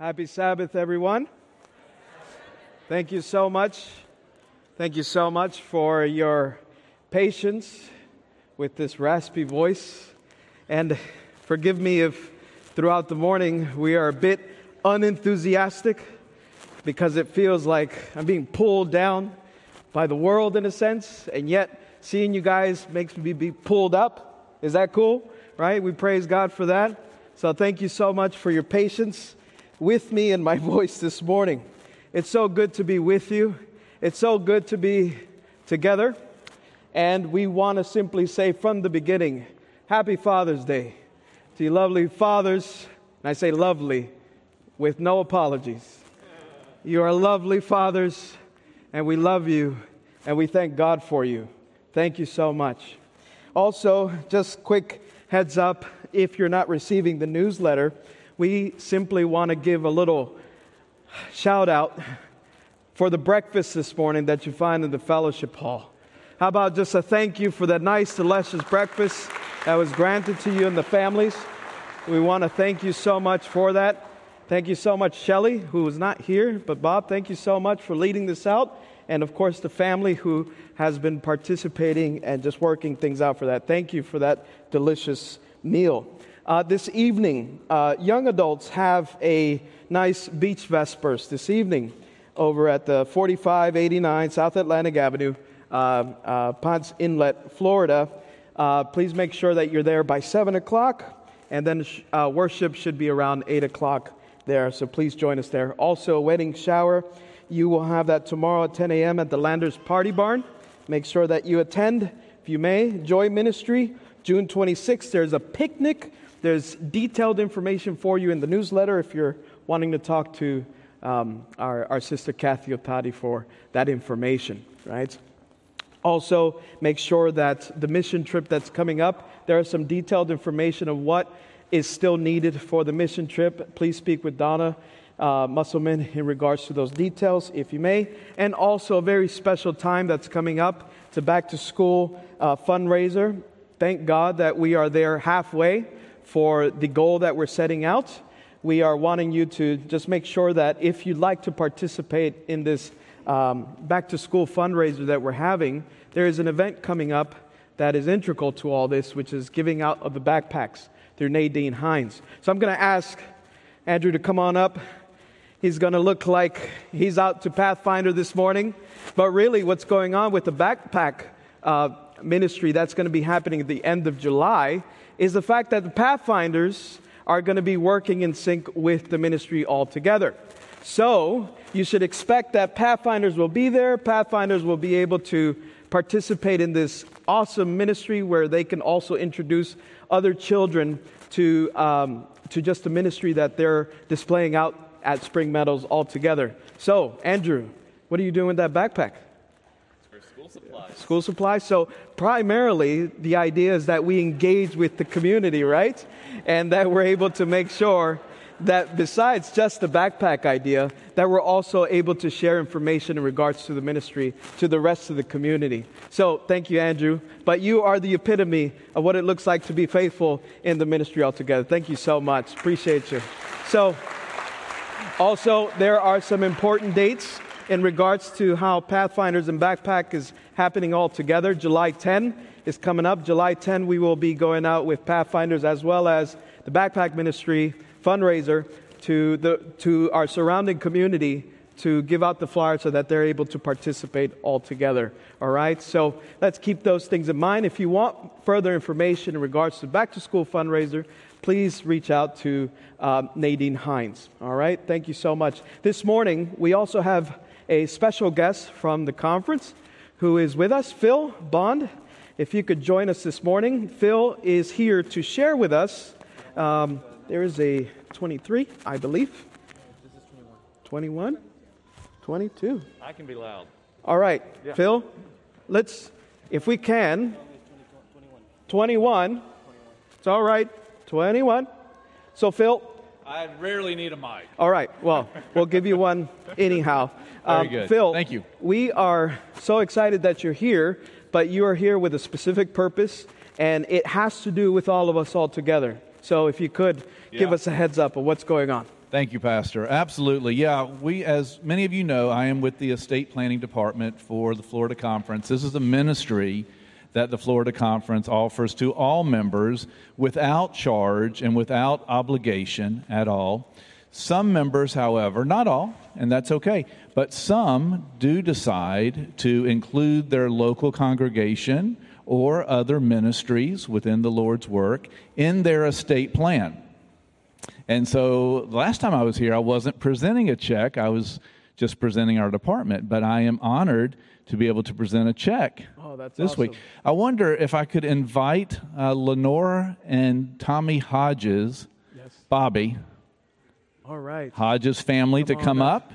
Happy Sabbath, everyone. Thank you so much. Thank you so much for your patience with this raspy voice. And forgive me if throughout the morning we are a bit unenthusiastic because it feels like I'm being pulled down by the world in a sense, and yet seeing you guys makes me be pulled up. Is that cool? Right? We praise God for that. So thank you so much for your patience with me and my voice this morning. It's so good to be with you. It's so good to be together. And we want to simply say from the beginning, Happy Father's Day to you lovely fathers. And I say lovely with no apologies. You are lovely fathers, and we love you, and we thank God for you. Thank you so much. Also, just quick heads up if you're not receiving the newsletter, we simply want to give a little shout out for the breakfast this morning that you find in the fellowship hall. How about just a thank you for that nice, delicious breakfast that was granted to you and the families? We want to thank you so much for that. Thank you so much, Shelly, who is not here, but Bob, thank you so much for leading this out. And of course, the family who has been participating and just working things out for that. Thank you for that delicious meal. Uh, this evening, uh, young adults have a nice beach vespers this evening over at the 4589 South Atlantic Avenue, uh, uh Ponce Inlet, Florida. Uh, please make sure that you're there by 7 o'clock, and then uh, worship should be around 8 o'clock there, so please join us there. Also, a wedding shower. You will have that tomorrow at 10 a.m. at the Landers Party Barn. Make sure that you attend if you may. Joy Ministry, June 26th, there's a picnic there's detailed information for you in the newsletter if you're wanting to talk to um, our, our sister Kathy Otadi for that information, right? Also, make sure that the mission trip that's coming up, there is some detailed information of what is still needed for the mission trip. Please speak with Donna uh, Musselman in regards to those details, if you may. And also, a very special time that's coming up. It's a back to school uh, fundraiser. Thank God that we are there halfway for the goal that we're setting out. We are wanting you to just make sure that if you'd like to participate in this um, back to school fundraiser that we're having, there is an event coming up that is integral to all this, which is giving out of the backpacks through Nadine Hines. So I'm going to ask Andrew to come on up. He's going to look like he's out to Pathfinder this morning. But really, what's going on with the backpack uh, ministry that's going to be happening at the end of July is the fact that the Pathfinders are going to be working in sync with the ministry altogether. So, you should expect that Pathfinders will be there. Pathfinders will be able to participate in this awesome ministry where they can also introduce other children to, um, to just the ministry that they're displaying out at Spring Meadows altogether. So, Andrew, what are you doing with that backpack? Supplies. School supplies. So, primarily, the idea is that we engage with the community, right? And that we're able to make sure that besides just the backpack idea, that we're also able to share information in regards to the ministry to the rest of the community. So, thank you, Andrew. But you are the epitome of what it looks like to be faithful in the ministry altogether. Thank you so much. Appreciate you. So, also, there are some important dates in regards to how Pathfinders and Backpack is happening all together. July 10 is coming up. July 10, we will be going out with Pathfinders as well as the Backpack Ministry fundraiser to, the, to our surrounding community to give out the flyers so that they're able to participate all together. All right? So let's keep those things in mind. If you want further information in regards to back to school fundraiser, please reach out to um, Nadine Hines. All right? Thank you so much. This morning, we also have a special guest from the conference who is with us, Phil Bond. If you could join us this morning, Phil is here to share with us. Um, there is a 23, I believe. This is 21. 21? 22. I can be loud. All right, yeah. Phil, let's, if we can, 21. It's all right, 21. So, Phil, I rarely need a mic. All right. Well, we'll give you one anyhow. Very um, good. Phil, thank you. We are so excited that you're here, but you are here with a specific purpose, and it has to do with all of us all together. So, if you could yeah. give us a heads up of what's going on. Thank you, Pastor. Absolutely. Yeah, we, as many of you know, I am with the estate planning department for the Florida Conference. This is a ministry that the Florida Conference offers to all members without charge and without obligation at all. Some members, however, not all, and that's okay, but some do decide to include their local congregation or other ministries within the Lord's work in their estate plan. And so last time I was here, I wasn't presenting a check, I was just presenting our department, but I am honored to be able to present a check Oh, that's this awesome. week. I wonder if I could invite uh, Lenore and Tommy Hodges, Yes. Bobby All right. Hodges family to Come on come up. up.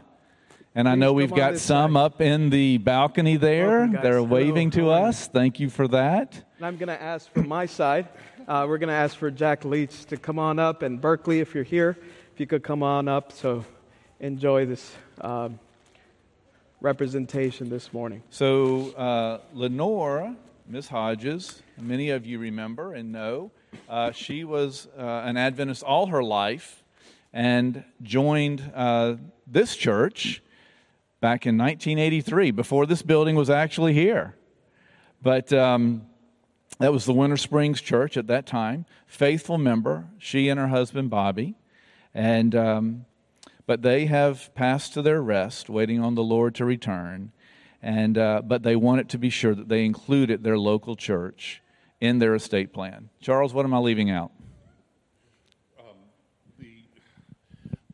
And I know we've got some side. up in the balcony there. Welcome. They're Hello. waving to you? us. Thank you for that. And I'm going to ask from my side, uh, we're going to ask for Jack Leach to come on up. And Berkeley, if you're here, if you could come on up. So enjoy this um, representation this morning. So, uh, Lenore, Miss Hodges, many of you remember and know, uh, she was uh, an Adventist all her life and joined uh, this church back in 1983, before this building was actually here. But um, that was the Winter Springs Church at that time. Faithful member, she and her husband Bobby, and um, but they have passed to their rest, waiting on the Lord to return. And uh, but they wanted to be sure that they included their local church in their estate plan. Charles, what am I leaving out?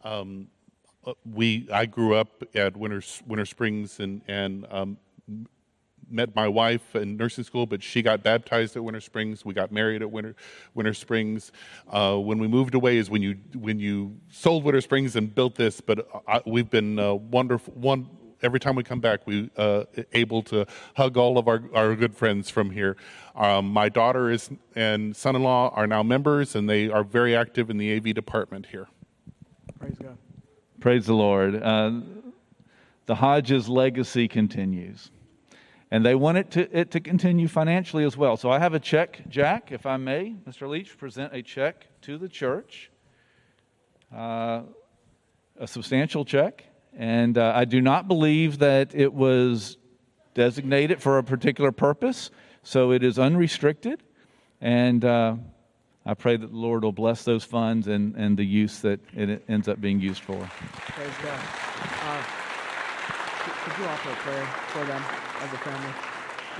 um, uh, we I grew up at Winter Winter Springs and and um, met my wife in nursing school, but she got baptized at Winter Springs. We got married at Winter Winter Springs. Uh, when we moved away is when you when you sold Winter Springs and built this. But I, we've been uh, wonderful. One every time we come back, we uh, able to hug all of our, our good friends from here. Um, my daughter is and son-in-law are now members, and they are very active in the AV department here. Praise God. Praise the Lord. Uh, the Hodges legacy continues. And they want it to, it to continue financially as well. So I have a check, Jack, if I may, Mr. Leach, present a check to the church, uh, a substantial check. And uh, I do not believe that it was designated for a particular purpose, so it is unrestricted. And uh, I pray that the Lord will bless those funds and, and the use that it ends up being used for. Praise God. Could- could you offer a prayer for them as a family?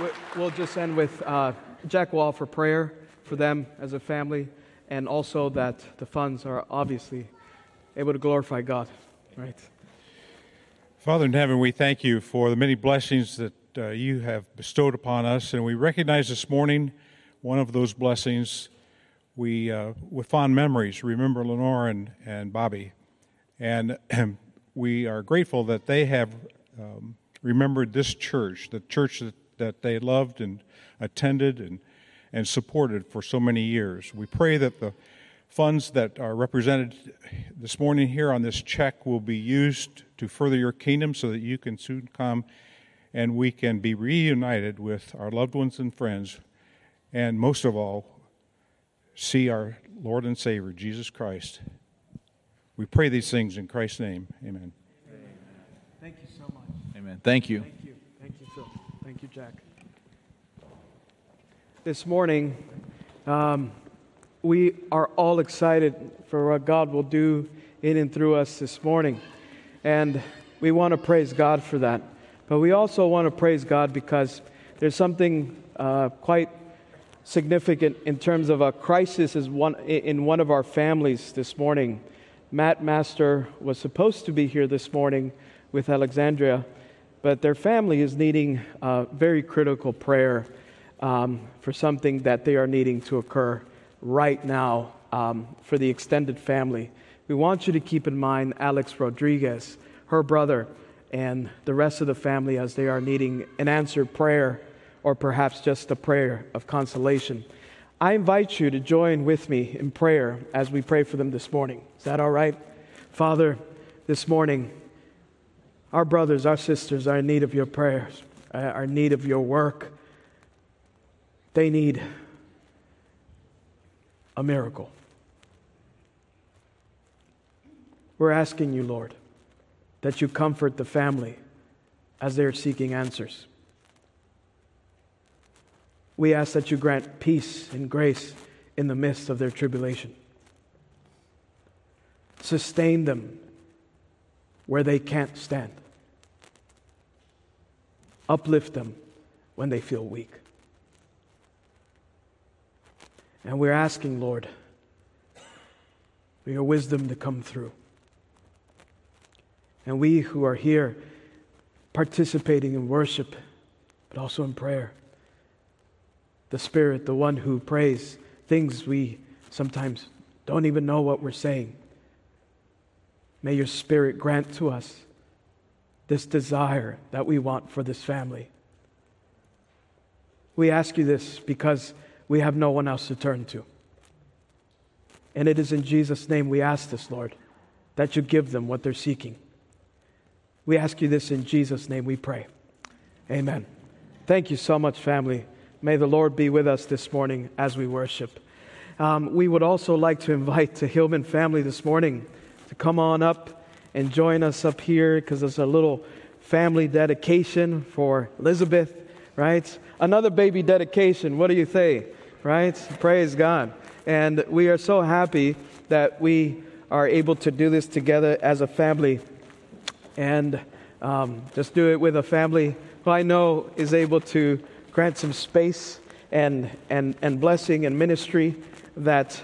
We- We'll just end with uh, Jack will offer prayer for them as a family, and also that the funds are obviously able to glorify God. Right. Father in heaven, we thank you for the many blessings that uh, you have bestowed upon us, and we recognize this morning one of those blessings. We, uh, with fond memories, remember Lenore and, and Bobby, and we are grateful that they have um, remembered this church, the church that, that they loved and attended and, and supported for so many years. We pray that the funds that are represented this morning here on this check will be used to further your kingdom so that you can soon come and we can be reunited with our loved ones and friends, and most of all, see our Lord and Savior, Jesus Christ. We pray these things in Christ's name. Amen. Thank you so much. Amen. Thank you. Thank you. Thank you, Phil. Thank you, Jack. This morning, um, we are all excited for what God will do in and through us this morning. And we want to praise God for that. But we also want to praise God because there's something uh, quite significant in terms of a crisis is one, in one of our families this morning. Matt Master was supposed to be here this morning with Alexandria, but their family is needing very critical prayer um, for something that they are needing to occur right now um, for the extended family. We want you to keep in mind Alex Rodriguez, her brother, and the rest of the family as they are needing an answered prayer or perhaps just a prayer of consolation. I invite you to join with me in prayer as we pray for them this morning. Is that all right? Father, this morning, our brothers, our sisters are in need of your prayers, uh, are in need of your work. They need a miracle. We're asking you, Lord, that you comfort the family as they're seeking answers. We ask that you grant peace and grace in the midst of their tribulation. Sustain them where they can't stand. Uplift them when they feel weak. And we're asking, Lord, for your wisdom to come through. And we who are here participating in worship, but also in prayer, the Spirit, the one who prays things we sometimes don't even know what we're saying. May your Spirit grant to us this desire that we want for this family. We ask you this because we have no one else to turn to. And it is in Jesus' name we ask this, Lord, that you give them what they're seeking. We ask you this in Jesus' name we pray. Amen. Thank you so much, family. May the Lord be with us this morning as we worship. Um, we would also like to invite the Hillman family this morning to come on up and join us up here because there's a little family dedication for Elizabeth, right? Another baby dedication. What do you say, right? Praise God. And we are so happy that we are able to do this together as a family and um, just do it with a family who I know is able to grant some space and, and, and blessing and ministry that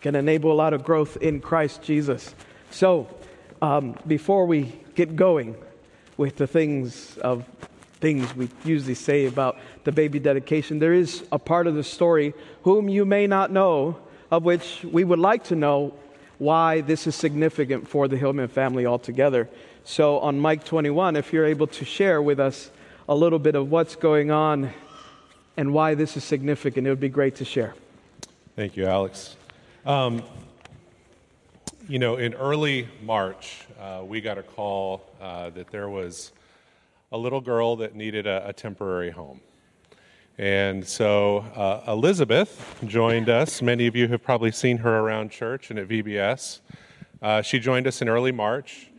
can enable a lot of growth in Christ Jesus. So, um, before we get going with the things of things we usually say about the baby dedication, there is a part of the story whom you may not know, of which we would like to know why this is significant for the Hillman family altogether. So, on mic 21, if you're able to share with us a little bit of what's going on and why this is significant, it would be great to share. Thank you, Alex. Um, you know, in early March, uh, we got a call uh, that there was a little girl that needed a, a temporary home. And so uh, Elizabeth joined us. Many of you have probably seen her around church and at VBS. Uh, she joined us in early March.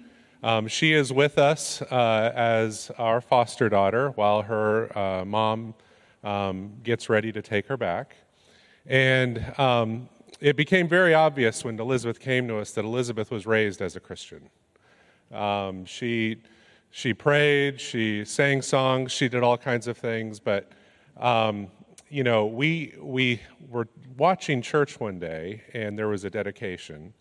Um, she is with us uh, as our foster daughter while her uh, mom um, gets ready to take her back. And um, it became very obvious when Elizabeth came to us that Elizabeth was raised as a Christian. Um, she, she prayed, she sang songs, she did all kinds of things, but um, you know, we, we were watching church one day and there was a dedication.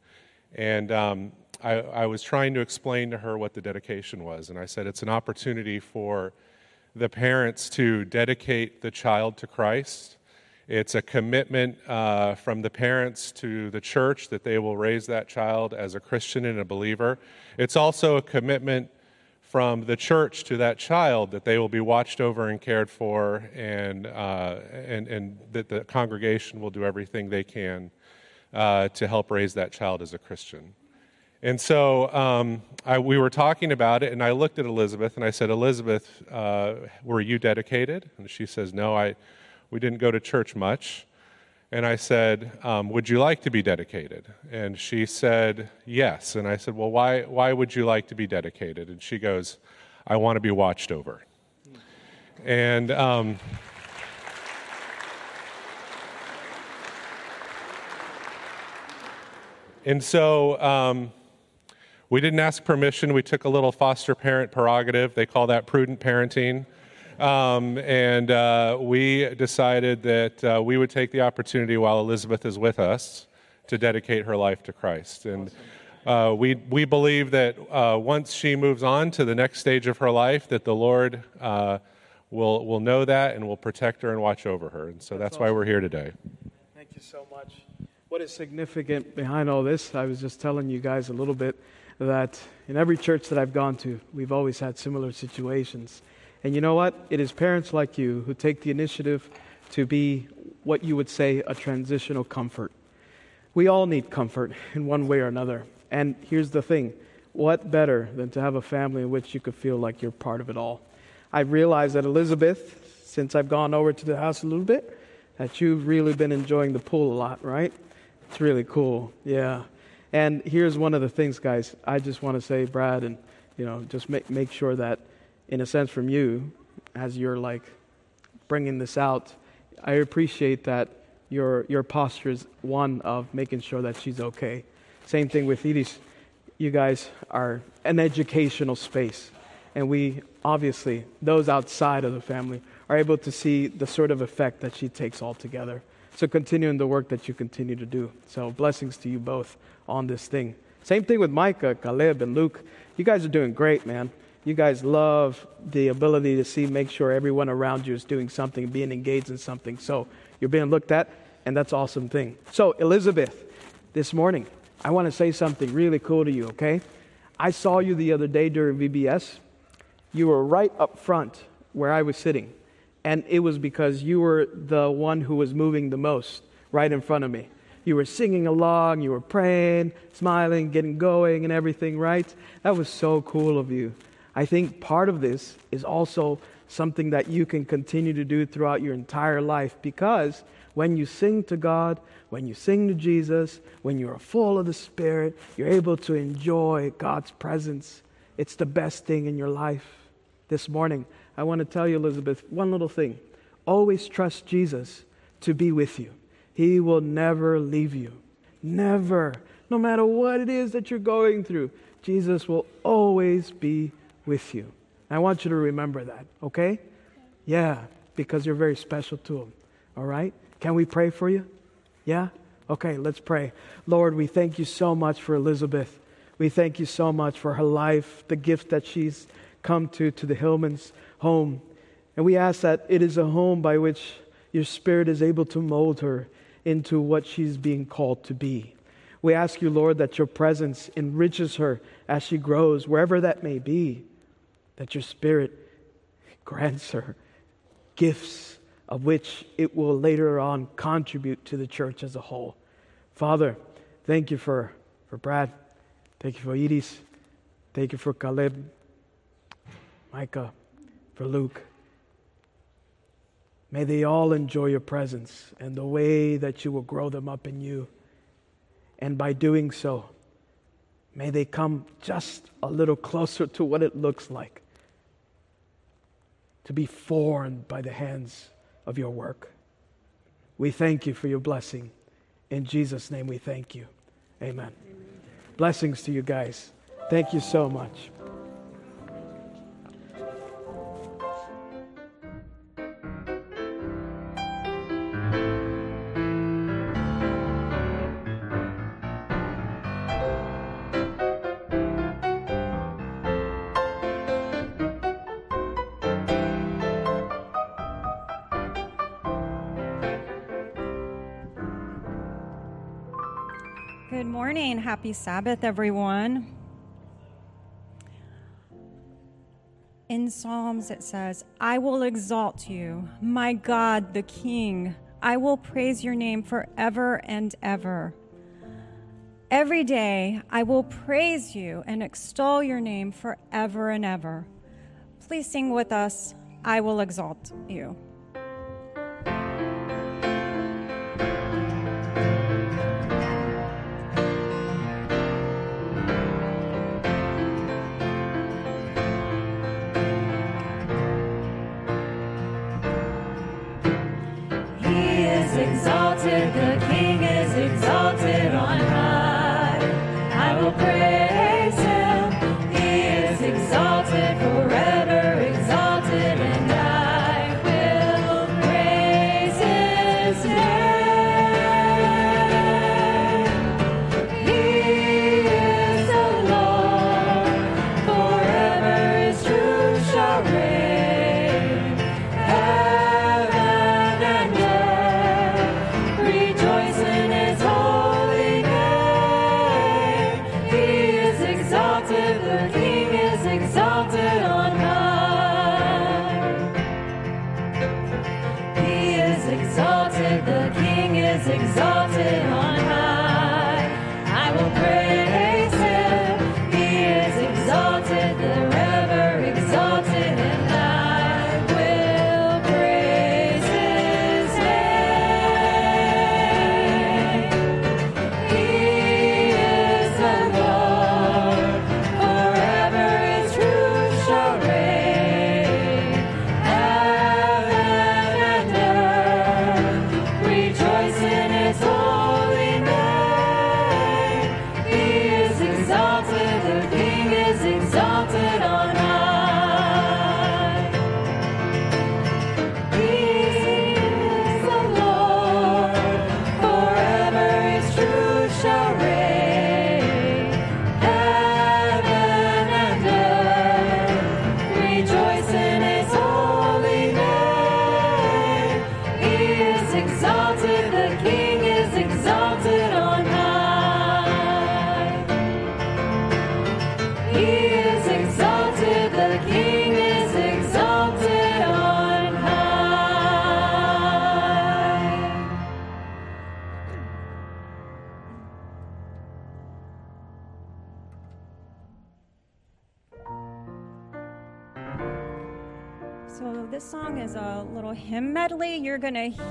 And um, I, I was trying to explain to her what the dedication was. And I said, it's an opportunity for the parents to dedicate the child to Christ it's a commitment uh, from the parents to the church that they will raise that child as a Christian and a believer. It's also a commitment from the church to that child that they will be watched over and cared for, and, uh, and, and that the congregation will do everything they can uh, to help raise that child as a Christian. And so um, I, we were talking about it, and I looked at Elizabeth and I said, Elizabeth, uh, were you dedicated? And she says, No, I we didn't go to church much. And I said, um, Would you like to be dedicated? And she said, Yes. And I said, Well, why, why would you like to be dedicated? And she goes, I want to be watched over. And um, and so um, we didn't ask permission. We took a little foster parent prerogative. They call that prudent parenting. Um, and uh, we decided that uh, we would take the opportunity while Elizabeth is with us to dedicate her life to Christ. And uh, we, we believe that uh, once she moves on to the next stage of her life, that the Lord uh, will, will know that and will protect her and watch over her. And so that's, that's awesome. why we're here today. Thank you so much. What is significant behind all this? I was just telling you guys a little bit that in every church that I've gone to, we've always had similar situations. And you know what? It is parents like you who take the initiative to be what you would say a transitional comfort. We all need comfort in one way or another. And here's the thing what better than to have a family in which you could feel like you're part of it all? I realize that Elizabeth, since I've gone over to the house a little bit, that you've really been enjoying the pool a lot, right? It's really cool, yeah. And here's one of the things, guys. I just want to say, Brad, and you know, just make make sure that, in a sense, from you, as you're like bringing this out, I appreciate that your your posture is one of making sure that she's okay. Same thing with Edith. You guys are an educational space, and we obviously those outside of the family are able to see the sort of effect that she takes altogether. So continuing the work that you continue to do. So blessings to you both on this thing. Same thing with Micah, Caleb, and Luke. You guys are doing great, man. You guys love the ability to see, make sure everyone around you is doing something, being engaged in something. So you're being looked at, and that's awesome thing. So Elizabeth, this morning, I want to say something really cool to you, okay? I saw you the other day during VBS. You were right up front where I was sitting, and it was because you were the one who was moving the most right in front of me. You were singing along, you were praying, smiling, getting going, and everything, right? That was so cool of you. I think part of this is also something that you can continue to do throughout your entire life because when you sing to God, when you sing to Jesus, when you are full of the Spirit, you're able to enjoy God's presence. It's the best thing in your life. This morning, I want to tell you, Elizabeth, one little thing. Always trust Jesus to be with you. He will never leave you. Never. No matter what it is that you're going through, Jesus will always be with you. I want you to remember that, okay? Yeah, because you're very special to Him. All right? Can we pray for you? Yeah? Okay, let's pray. Lord, we thank you so much for Elizabeth. We thank you so much for her life, the gift that she's come to, to the Hillman's home. And we ask that it is a home by which your Spirit is able to mold her into what she's being called to be. We ask you, Lord, that your presence enriches her as she grows, wherever that may be, that your Spirit grants her gifts of which it will later on contribute to the church as a whole. Father, thank you for, for Brad. Thank you for Edith. Thank you for Caleb, Micah, for Luke. May they all enjoy your presence and the way that you will grow them up in you. And by doing so, may they come just a little closer to what it looks like to be formed by the hands of your work. We thank you for your blessing. In Jesus' name, we thank you. Amen. Amen. Blessings to you guys. Thank you so much. Happy Sabbath, everyone. In Psalms, it says, I will exalt you, my God, the King. I will praise your name forever and ever. Every day, I will praise you and extol your name forever and ever. Please sing with us, I will exalt you.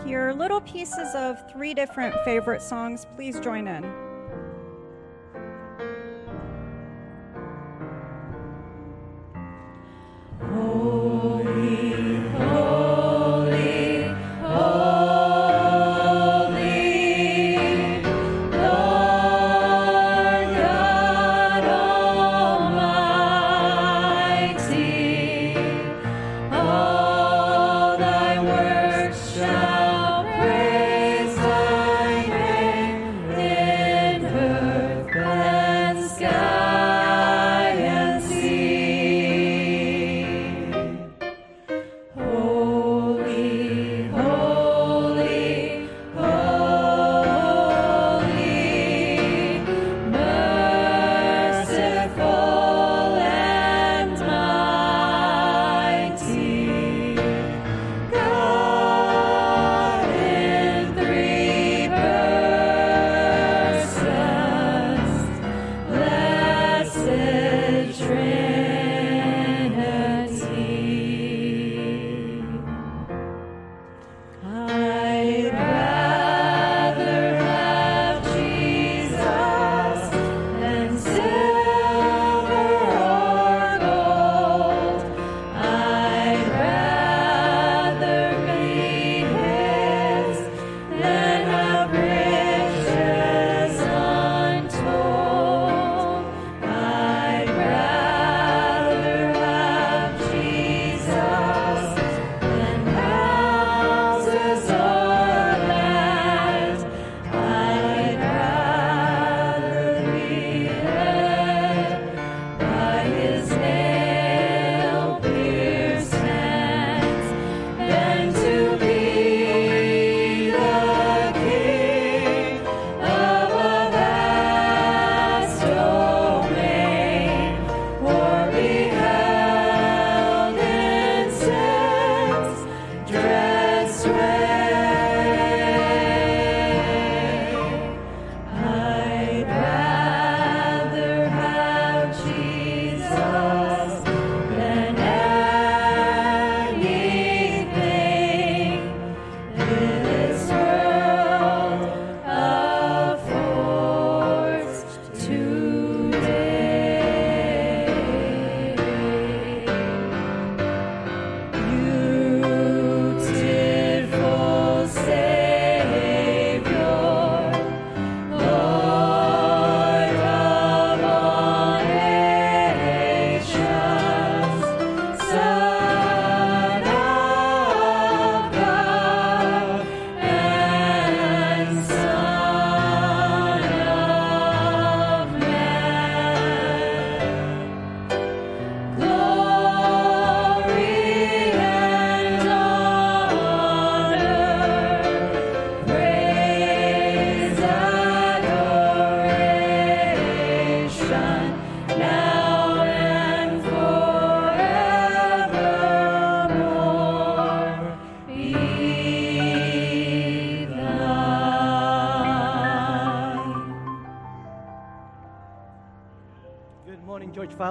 Hear little pieces of three different favorite songs. Please join in.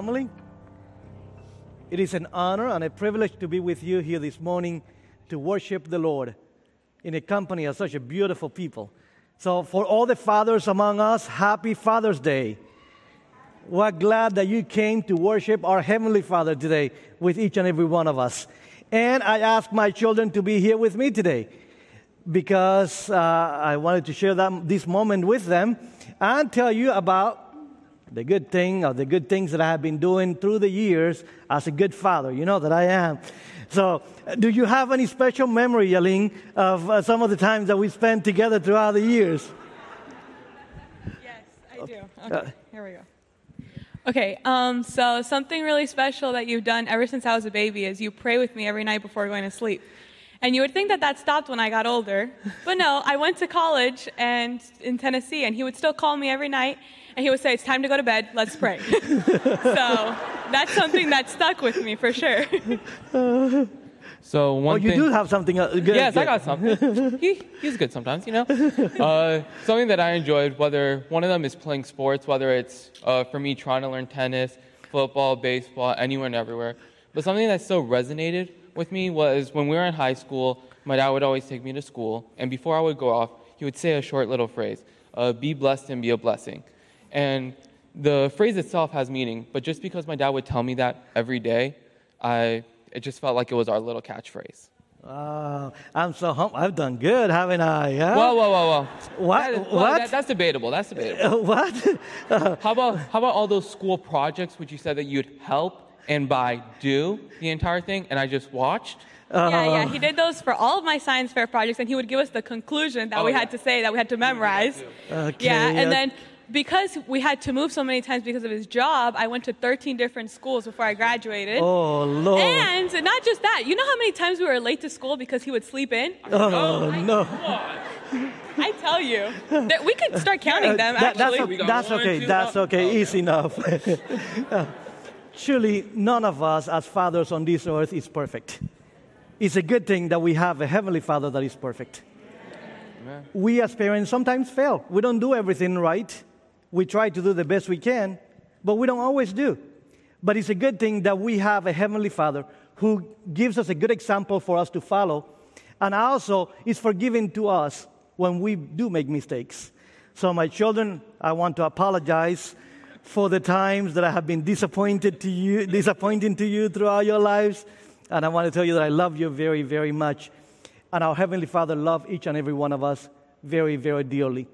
Family. It is an honor and a privilege to be with you here this morning to worship the Lord in a company of such a beautiful people. So, for all the fathers among us, happy Father's Day. We're glad that you came to worship our Heavenly Father today with each and every one of us. And I asked my children to be here with me today because uh, I wanted to share that, this moment with them and tell you about the good thing or the good things that I have been doing through the years as a good father. You know that I am. So, do you have any special memory, Yaling, of uh, some of the times that we spent together throughout the years? Yes, I do. Okay, uh, here we go. Okay, um, so something really special that you've done ever since I was a baby is you pray with me every night before going to sleep. And you would think that that stopped when I got older, but no, I went to college and in Tennessee, and he would still call me every night and he would say, It's time to go to bed, let's pray. so that's something that stuck with me for sure. So one oh, you thing, do have something uh, good. Yes, I got something. he, he's good sometimes, you know. Uh, something that I enjoyed, whether one of them is playing sports, whether it's uh, for me trying to learn tennis, football, baseball, anywhere and everywhere. But something that still resonated with me was when we were in high school, my dad would always take me to school, and before I would go off, he would say a short little phrase uh, be blessed and be a blessing. And the phrase itself has meaning, but just because my dad would tell me that every day, I, it just felt like it was our little catchphrase. Oh, I'm so humble. I've done good, haven't I? Yeah. Whoa, whoa, whoa, whoa. What? That is- well, what? that- that's debatable. That's debatable. what? how about how about all those school projects which you said that you'd help and by do the entire thing, and I just watched? yeah, Uh, yeah. He did those for all of my science fair projects, and he would give us the conclusion that Oh, we yeah. had to say, that we had to memorize. Okay, yeah, yeah. and then because we had to move so many times because of his job, I went to 13 different schools before I graduated. Oh Lord. And not just that, you know how many times we were late to school because he would sleep in? oh no. I tell you, that we could start counting them. That- that's actually, that's okay. That's okay. Easy enough. Surely none of us as fathers on this earth is perfect. It's a good thing that we have a heavenly Father that is perfect. We as parents sometimes fail. We don't do everything right. We try to do the best we can, but we don't always do. But it's a good thing that we have a heavenly Father who gives us a good example for us to follow, and also is forgiving to us when we do make mistakes. So, my children, I want to apologize for the times that I have been disappointed to you, disappointing to you throughout your lives. And I want to tell you that I love you very, very much. And our Heavenly Father loves each and every one of us very, very dearly.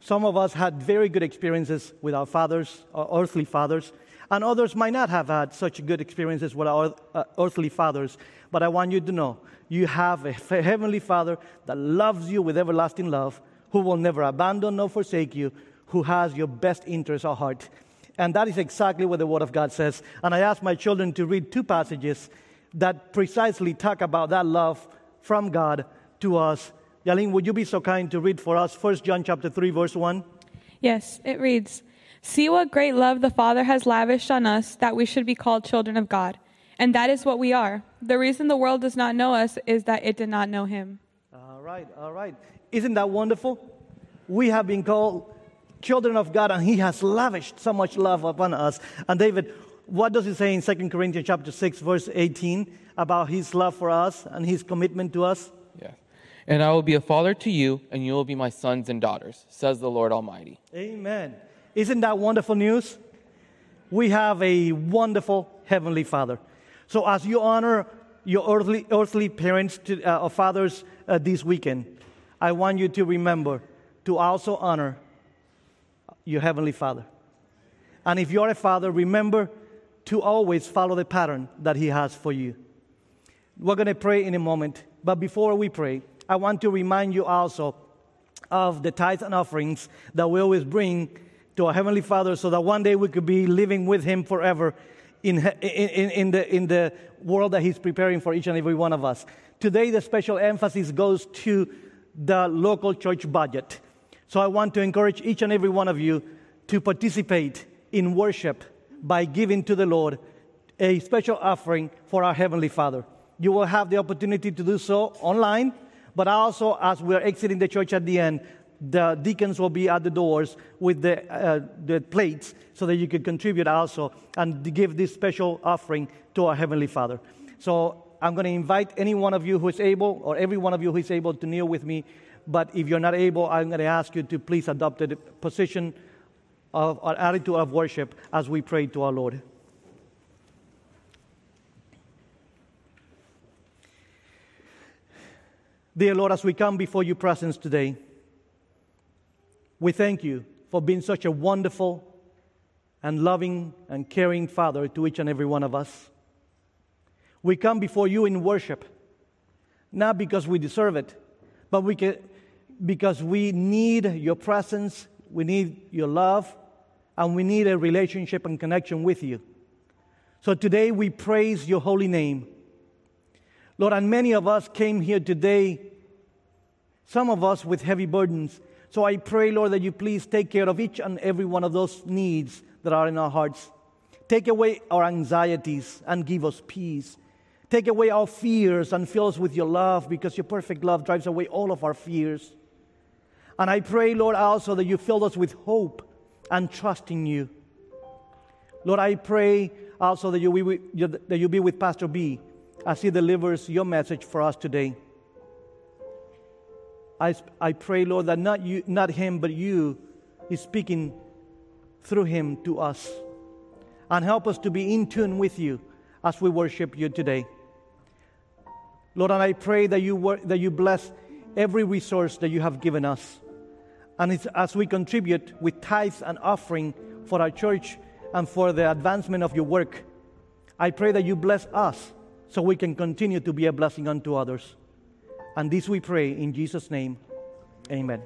Some of us had very good experiences with our fathers, our earthly fathers, and others might not have had such good experiences with our uh, earthly fathers. But I want you to know you have a heavenly Father that loves you with everlasting love, who will never abandon nor forsake you, who has your best interest at heart. And that is exactly what the Word of God says. And I asked my children to read two passages that precisely talk about that love from God to us. Yaline, would you be so kind to read for us 1 John chapter 3, verse 1? Yes, it reads See what great love the Father has lavished on us that we should be called children of God. And that is what we are. The reason the world does not know us is that it did not know him. All right, all right. Isn't that wonderful? We have been called children of God, and He has lavished so much love upon us. And David, what does he say in 2 Corinthians chapter 6, verse 18 about His love for us and His commitment to us? And I will be a father to you, and you will be my sons and daughters, says the Lord Almighty. Amen. Isn't that wonderful news? We have a wonderful Heavenly Father. So, as you honor your earthly, earthly parents to, uh, or fathers uh, this weekend, I want you to remember to also honor your Heavenly Father. And if you're a father, remember to always follow the pattern that He has for you. We're going to pray in a moment, but before we pray, I want to remind you also of the tithes and offerings that we always bring to our Heavenly Father so that one day we could be living with Him forever in, in, in, the, in the world that He's preparing for each and every one of us. Today, the special emphasis goes to the local church budget. So I want to encourage each and every one of you to participate in worship by giving to the Lord a special offering for our Heavenly Father. You will have the opportunity to do so online, but also as we're exiting the church at the end, the deacons will be at the doors with the, uh, the plates so that you can contribute also and give this special offering to our Heavenly Father. So I'm going to invite any one of you who is able, or every one of you who is able to kneel with me. But if you're not able, I'm going to ask you to please adopt a position of our attitude of worship as we pray to our Lord. Dear Lord, as we come before your presence today, we thank you for being such a wonderful and loving and caring Father to each and every one of us. We come before you in worship, not because we deserve it, but we can, because we need your presence, we need your love, and we need a relationship and connection with you. So today we praise your holy name. Lord, and many of us came here today, some of us with heavy burdens. So I pray, Lord, that you please take care of each and every one of those needs that are in our hearts. Take away our anxieties and give us peace. Take away our fears and fill us with your love because your perfect love drives away all of our fears. And I pray, Lord, also that you fill us with hope and trust in you. Lord, I pray also that you, be with, that you be with Pastor B as he delivers your message for us today. I, I pray, Lord, that not, you, not him, but you is speaking through him to us. And help us to be in tune with you as we worship you today. Lord, and I pray that you, wor- that you bless every resource that you have given us. And as we contribute with tithes and offering for our church and for the advancement of your work, I pray that you bless us so we can continue to be a blessing unto others. And this we pray in Jesus' name. Amen.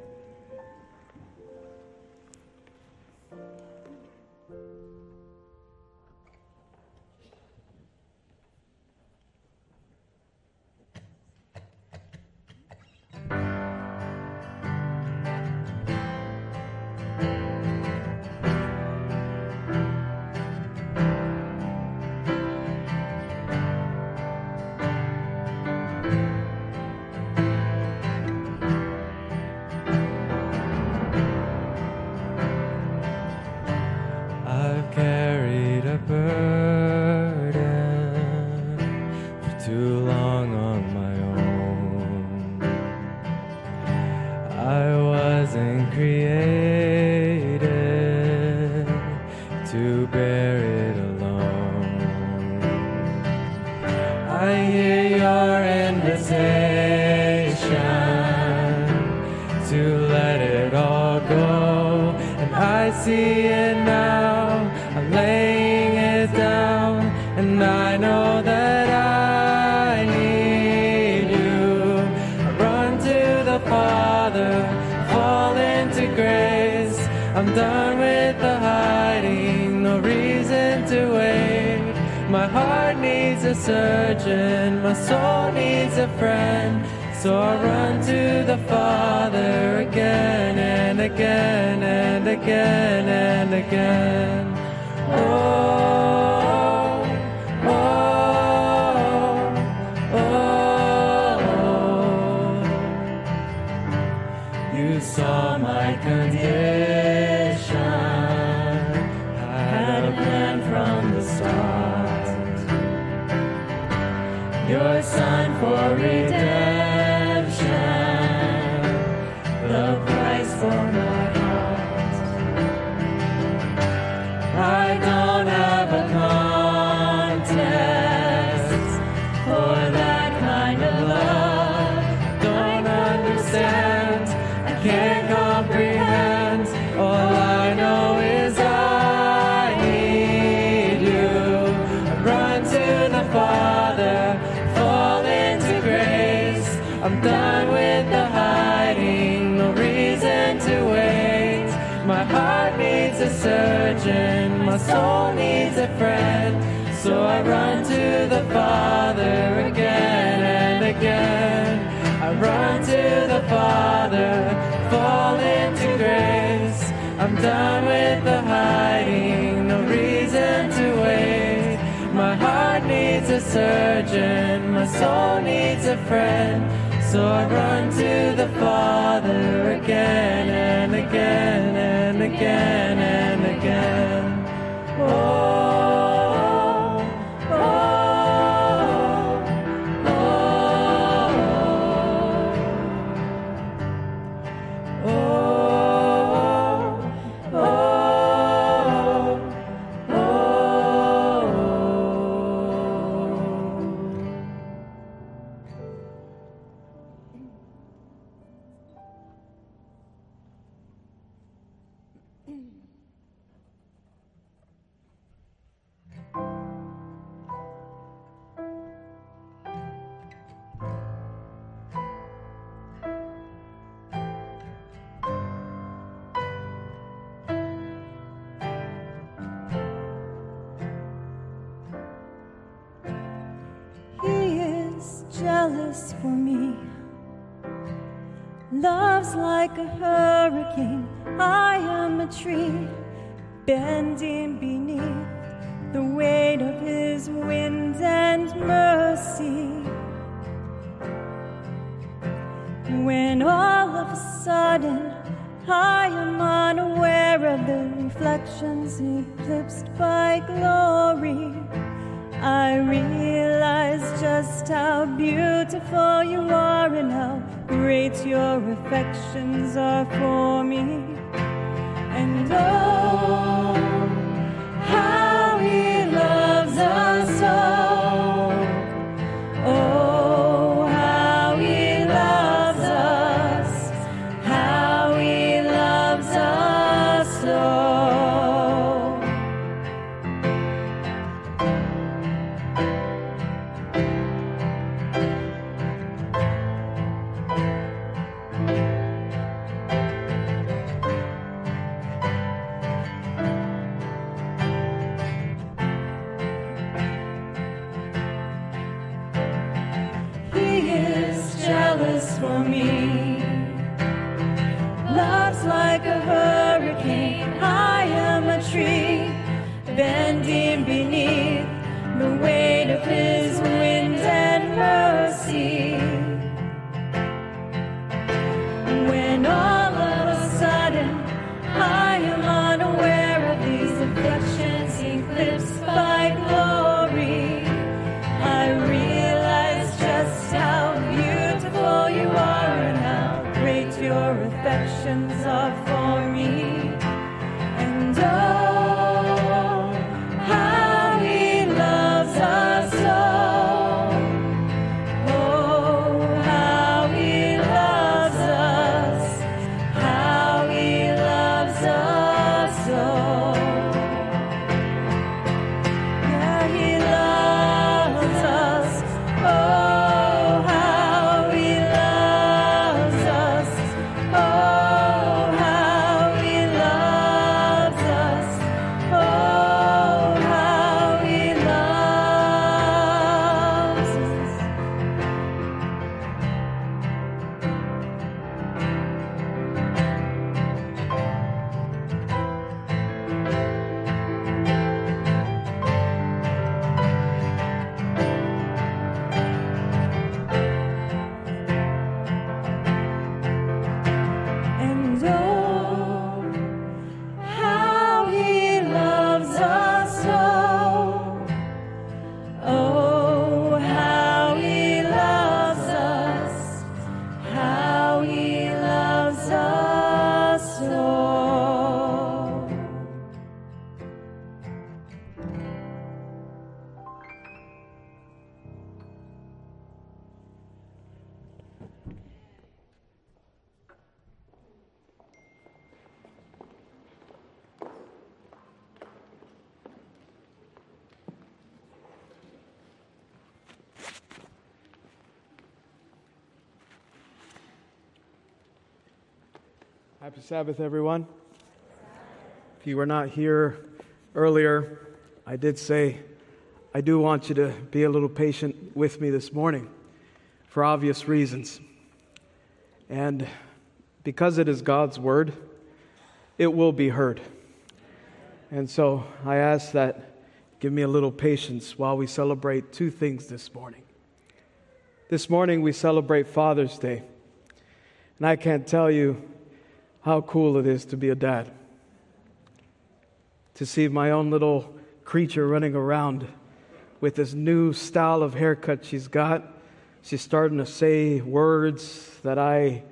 I'm done with the hiding, no reason to wait. My heart needs a surgeon, my soul needs a friend. So I run to the Father again and again. I run to the Father, fall into grace. I'm done with the hiding, no reason to wait. My heart needs a surgeon, my soul needs a friend. So run to the Father again and again and again and again. Oh, Happy Sabbath, everyone. If you were not here earlier, I did say I do want you to be a little patient with me this morning for obvious reasons. And because it is God's word, it will be heard. And so I ask that give me a little patience while we celebrate two things this morning. This morning we celebrate Father's Day. And I can't tell you how cool it is to be a dad. To see my own little creature running around with this new style of haircut she's got. She's starting to say words that I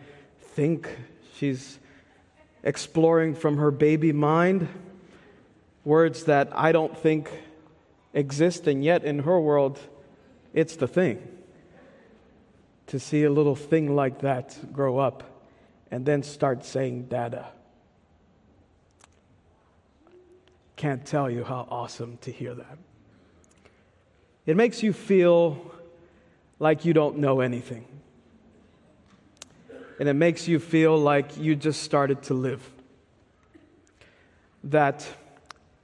think she's exploring from her baby mind. Words that I don't think exist, and yet in her world, it's the thing. To see a little thing like that grow up and then start saying dada. Can't tell you how awesome to hear that. It makes you feel like you don't know anything. And it makes you feel like you just started to live. That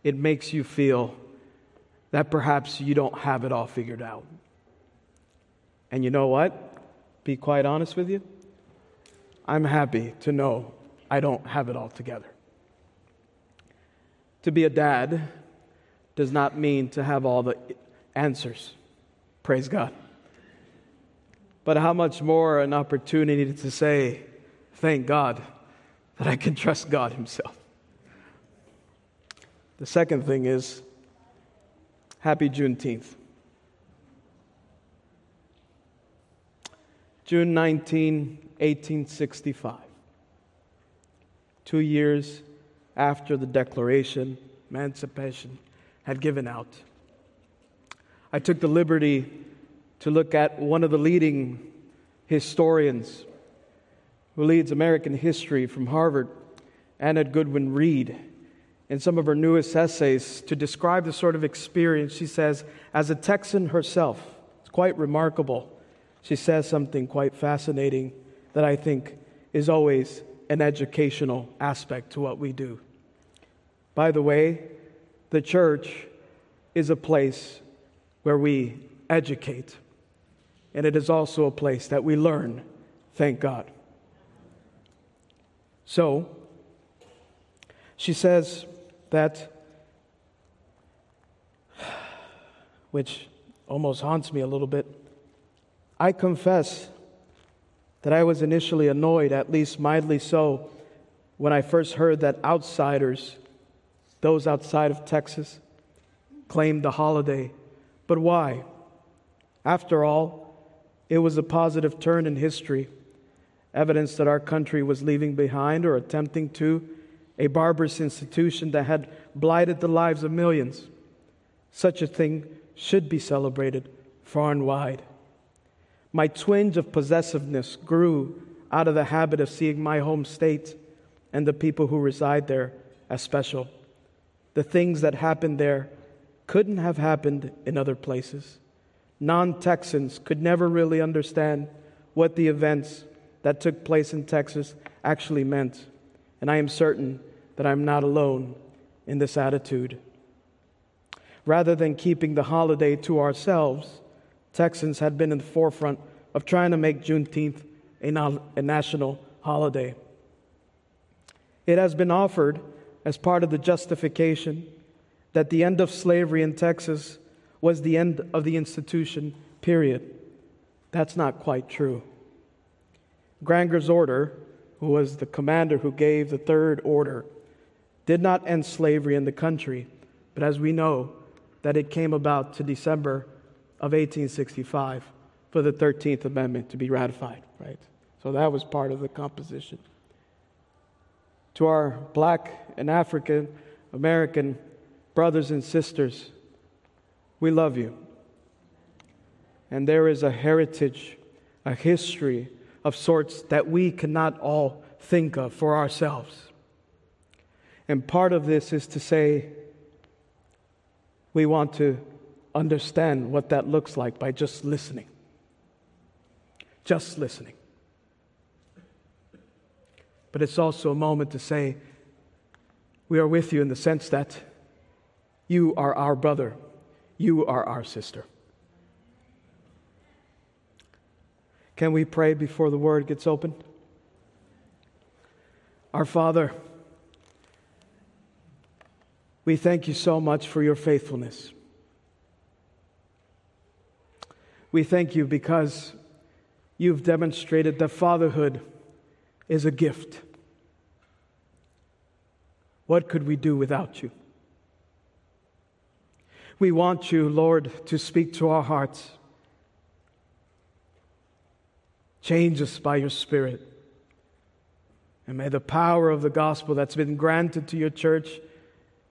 it makes you feel that perhaps you don't have it all figured out. And you know what? Be quite honest with you. I'm happy to know I don't have it all together. To be a dad does not mean to have all the answers. Praise God. But how much more an opportunity to say, thank God that I can trust God Himself. The second thing is, happy Juneteenth. June 19, 1865. Two years after the Declaration, Emancipation had given out. I took the liberty to look at one of the leading historians who leads American history from Harvard, Annette Gordon-Reed. In some of her newest essays, to describe the sort of experience, she says, as a Texan herself, it's quite remarkable. She says something quite fascinating that I think is always an educational aspect to what we do. By the way, the church is a place where we educate, and it is also a place that we learn, thank God. So, she says that, which almost haunts me a little bit. I confess that I was initially annoyed, at least mildly so, when I first heard that outsiders, those outside of Texas, claimed the holiday. But why? After all, it was a positive turn in history, evidence that our country was leaving behind or attempting to a barbarous institution that had blighted the lives of millions. Such a thing should be celebrated far and wide. My twinge of possessiveness grew out of the habit of seeing my home state and the people who reside there as special. The things that happened there couldn't have happened in other places. Non Texans could never really understand what the events that took place in Texas actually meant. And I am certain that I'm not alone in this attitude. Rather than keeping the holiday to ourselves, Texans had been in the forefront of trying to make Juneteenth a, a national holiday. It has been offered as part of the justification that the end of slavery in Texas was the end of the institution, period. That's not quite true. Granger's order, who was the commander who gave the third order, did not end slavery in the country, but as we know, that it came about to December of 1865 for the 13th Amendment to be ratified, right? So that was part of the composition. To our black and African American brothers and sisters, we love you. And there is a heritage, a history of sorts that we cannot all think of for ourselves. And part of this is to say, we want to understand what that looks like by just listening. Just listening. But it's also a moment to say, we are with you in the sense that you are our brother, you are our sister. Can we pray before the word gets opened? Our Father, we thank you so much for your faithfulness. We thank you because you've demonstrated that fatherhood is a gift. What could we do without you? We want you, Lord, to speak to our hearts. Change us by your Spirit. And may the power of the gospel that's been granted to your church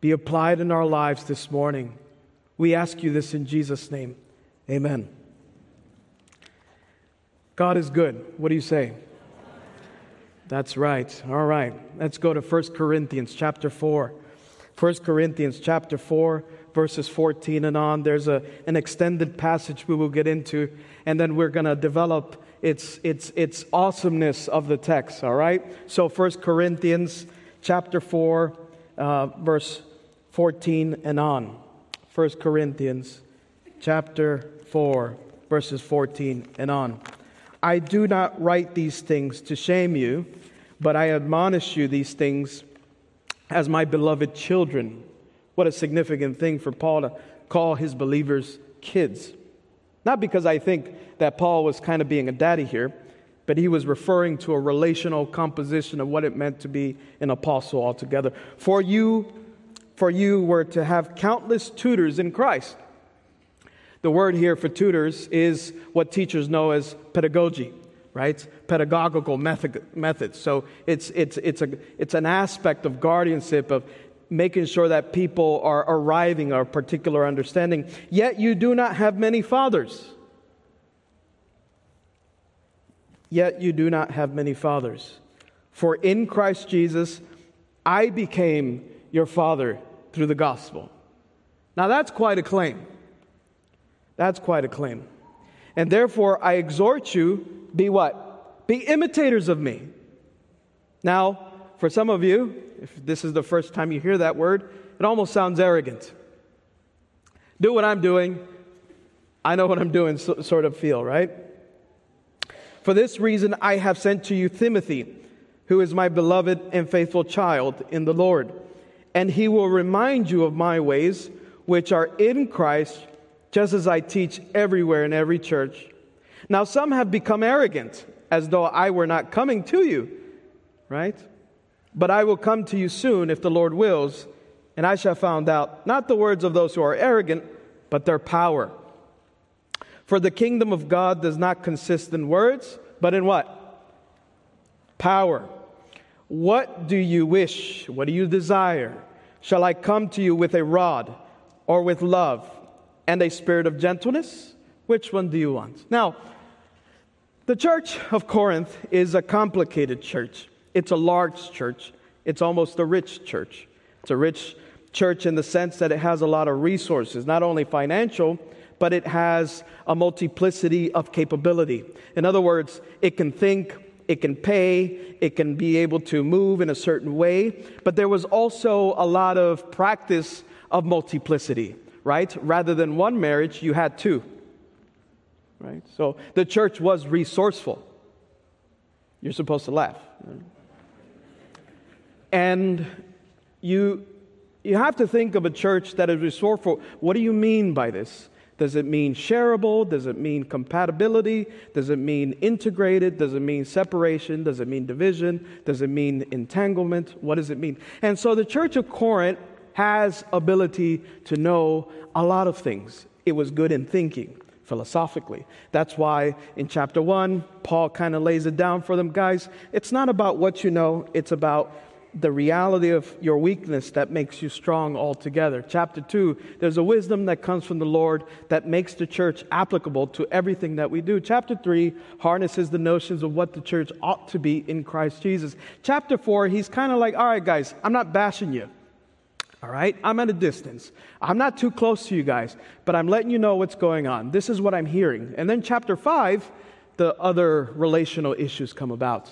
be applied in our lives this morning. We ask you this in Jesus' name. Amen. God is good. What do you say? That's right. All right. Let's go to 1 Corinthians chapter 4. 1 Corinthians chapter 4 verses 14 and on. There's a, an extended passage we will get into, and then we're going to develop its, its, its awesomeness of the text, all right? So 1 Corinthians chapter 4, uh, verse 14 and on. 1 Corinthians chapter 4, verses 14 and on. I do not write these things to shame you, but I admonish you these things as my beloved children. What a significant thing for Paul to call his believers kids. Not because I think that Paul was kind of being a daddy here, but he was referring to a relational composition of what it meant to be an apostle altogether. For you, for you were to have countless tutors in Christ. The word here for tutors is what teachers know as pedagogy, right? Pedagogical method, methods. So it's, it's, it's, a, it's an aspect of guardianship, of making sure that people are arriving at a particular understanding. Yet you do not have many fathers. Yet you do not have many fathers. For in Christ Jesus, I became your father through the gospel. Now that's quite a claim. That's quite a claim. And therefore, I exhort you, be what? Be imitators of me. Now, for some of you, if this is the first time you hear that word, it almost sounds arrogant. Do what I'm doing. I know what I'm doing, so, sort of feel, right? For this reason, I have sent to you Timothy, who is my beloved and faithful child in the Lord. And he will remind you of my ways, which are in Christ, just as I teach everywhere in every church. Now, some have become arrogant, as though I were not coming to you, right? But I will come to you soon, if the Lord wills, and I shall find out not the words of those who are arrogant, but their power. For the kingdom of God does not consist in words, but in what? Power. What do you wish? What do you desire? Shall I come to you with a rod or with love and a spirit of gentleness? Which one do you want? Now, the church of Corinth is a complicated church. It's a large church. It's almost a rich church. It's a rich church in the sense that it has a lot of resources, not only financial, but it has a multiplicity of capability. In other words, it can think, it can pay, it can be able to move in a certain way, but there was also a lot of practice of multiplicity, right? Rather than one marriage, you had two. Right? So the church was resourceful. You're supposed to laugh. And you, you have to think of a church that is resourceful. What do you mean by this? Does it mean shareable? Does it mean compatibility? Does it mean integrated? Does it mean separation? Does it mean division? Does it mean entanglement? What does it mean? And so the church of Corinth has ability to know a lot of things. It was good in thinking philosophically. That's why in chapter 1 Paul kind of lays it down for them guys. It's not about what you know, it's about the reality of your weakness that makes you strong altogether. Chapter 2, there's a wisdom that comes from the Lord that makes the church applicable to everything that we do. Chapter 3 harnesses the notions of what the church ought to be in Christ Jesus. Chapter 4, he's kind of like, all right, guys, I'm not bashing you. All right? I'm at a distance. I'm not too close to you guys, but I'm letting you know what's going on. This is what I'm hearing. And then chapter 5, the other relational issues come about.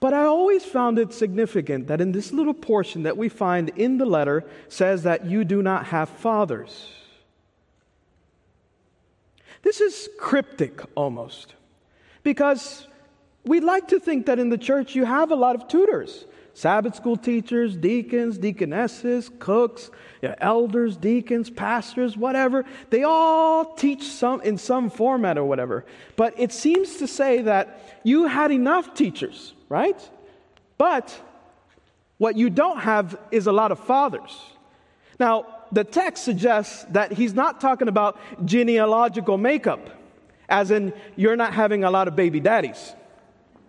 But I always found it significant that in this little portion that we find in the letter says that you do not have fathers. This is cryptic almost because we like to think that in the church you have a lot of tutors. Sabbath school teachers, deacons, deaconesses, cooks, yeah, elders, deacons, pastors, whatever. They all teach some in some format or whatever. But it seems to say that you had enough teachers, right? But what you don't have is a lot of fathers. Now, the text suggests that he's not talking about genealogical makeup, as in you're not having a lot of baby daddies.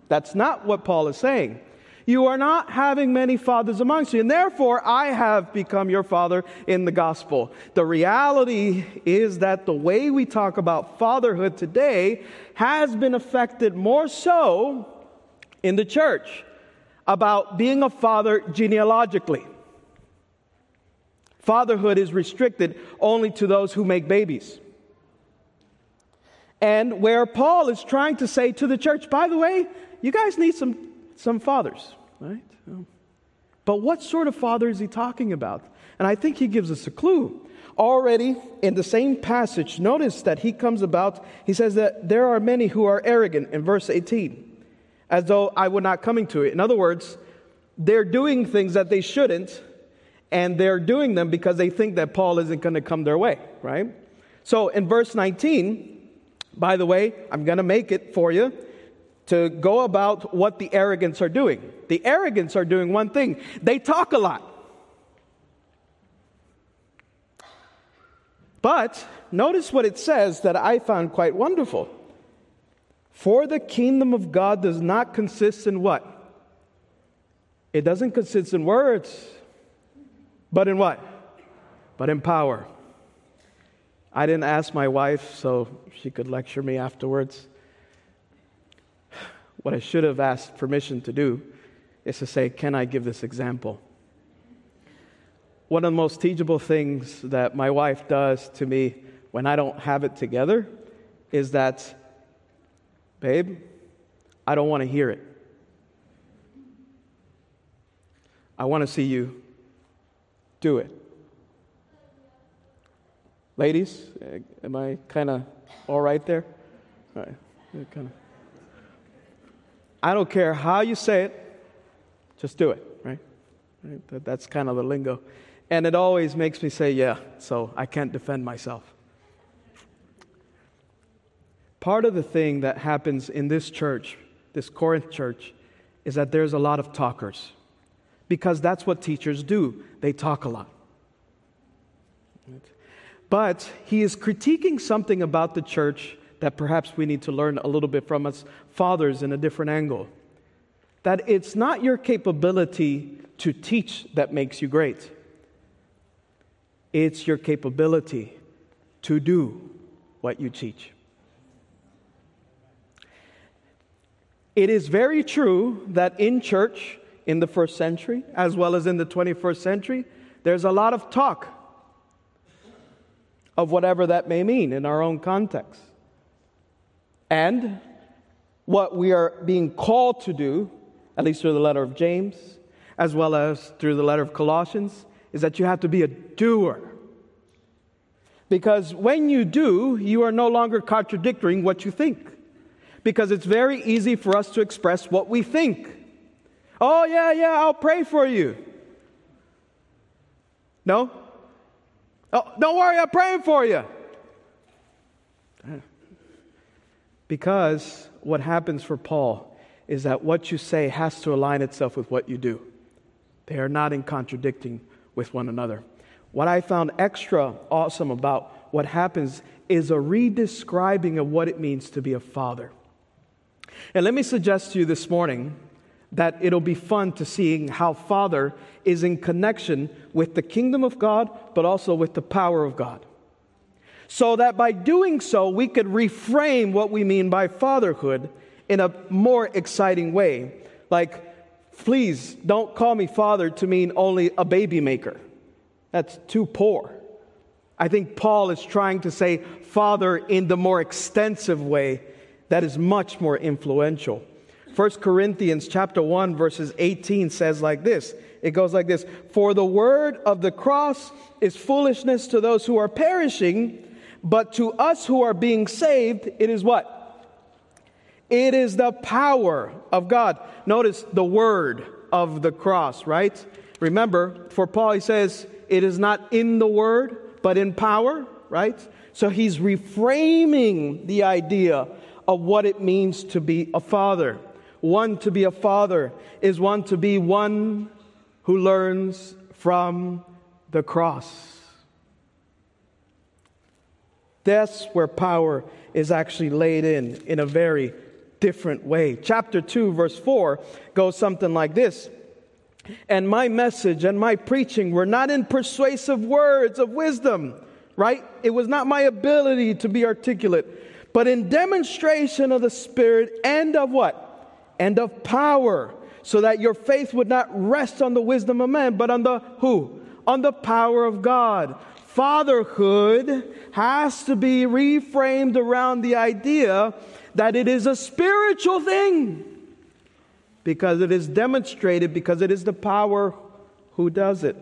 That's not what Paul is saying. You are not having many fathers amongst you, and therefore I have become your father in the gospel. The reality is that the way we talk about fatherhood today has been affected more so in the church about being a father genealogically. Fatherhood is restricted only to those who make babies. And where Paul is trying to say to the church, by the way, you guys need some, some fathers, right? But what sort of father is he talking about? And I think he gives us a clue. Already in the same passage, notice that he comes about, he says that there are many who are arrogant in verse 18, as though I were not coming to it. In other words, they're doing things that they shouldn't, and they're doing them because they think that Paul isn't going to come their way, right? So in verse 19, by the way, I'm going to make it for you to go about what the arrogants are doing. The arrogants are doing one thing they talk a lot. But notice what it says that I found quite wonderful. For the kingdom of God does not consist in what? It doesn't consist in words, but in what? But in power. I didn't ask my wife so she could lecture me afterwards. What I should have asked permission to do is to say, Can I give this example? One of the most teachable things that my wife does to me when I don't have it together is that, babe, I don't want to hear it. I want to see you do it. Ladies, eh, am I kind of all right there? All right, kind of. I don't care how you say it, just do it, right? right? That's kind of the lingo. And it always makes me say, yeah, so I can't defend myself. Part of the thing that happens in this church, this Corinth church, is that there's a lot of talkers because that's what teachers do. They talk a lot. But he is critiquing something about the church that perhaps we need to learn a little bit from us fathers in a different angle. That it's not your capability to teach that makes you great, it's your capability to do what you teach. It is very true that in church in the first century, as well as in the 21st century, there's a lot of talk of whatever that may mean in our own context. And what we are being called to do, at least through the letter of James, as well as through the letter of Colossians, is that you have to be a doer. Because when you do, you are no longer contradicting what you think. Because it's very easy for us to express what we think. Oh, yeah, yeah, I'll pray for you. No? Oh, don't worry, I'm praying for you. Because what happens for Paul is that what you say has to align itself with what you do. They are not in contradicting with one another. What I found extra awesome about what happens is a redescribing of what it means to be a father. And let me suggest to you this morning that it'll be fun to seeing how father is in connection with the kingdom of God, but also with the power of God so that by doing so, we could reframe what we mean by fatherhood in a more exciting way. Like, please don't call me father to mean only a baby maker. That's too poor. I think Paul is trying to say father in the more extensive way that is much more influential. 1 Corinthians chapter 1 verses 18 says like this. It goes like this, "For the word of the cross is foolishness to those who are perishing, but to us who are being saved, it is what? It is the power of God. Notice the word of the cross, right? Remember, for Paul, he says, it is not in the word, but in power, right? So he's reframing the idea of what it means to be a father. One to be a father is one to be one who learns from the cross. That's where power is actually laid in, in a very different way. Chapter 2, verse 4 goes something like this And my message and my preaching were not in persuasive words of wisdom, right? It was not my ability to be articulate, but in demonstration of the Spirit and of what? And of power, so that your faith would not rest on the wisdom of man, but on the who? On the power of God fatherhood has to be reframed around the idea that it is a spiritual thing because it is demonstrated because it is the power. Who does it?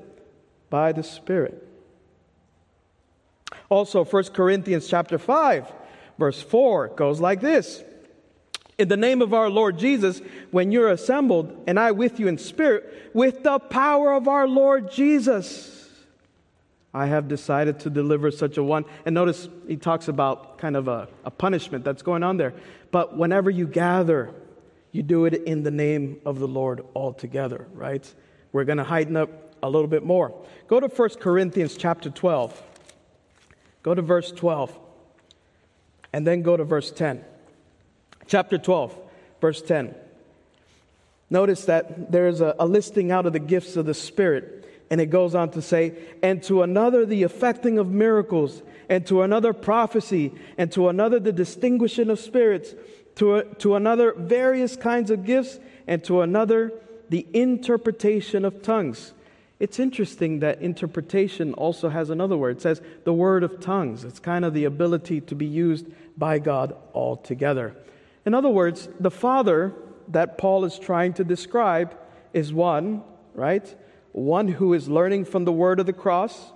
By the spirit. Also 1 corinthians chapter 5 verse 4 goes like this. In the name of our lord jesus when you're assembled and i with you in spirit with the power of our lord jesus I have decided to deliver such a one. And notice he talks about kind of a, a, punishment that's going on there. But whenever you gather, you do it in the name of the Lord altogether, right? We're going to heighten up a little bit more. Go to 1 Corinthians chapter 12. Go to verse 12. And then go to verse 10. Chapter 12, verse 10. Notice that there's a, a listing out of the gifts of the Spirit, and it goes on to say, and to another the effecting of miracles, and to another prophecy, and to another the distinguishing of spirits, to, a, to another various kinds of gifts, and to another the interpretation of tongues. It's interesting that interpretation also has another word. It says the word of tongues. It's kind of the ability to be used by God altogether. In other words, the Father that Paul is trying to describe is one, right? One who is learning from the word of the cross,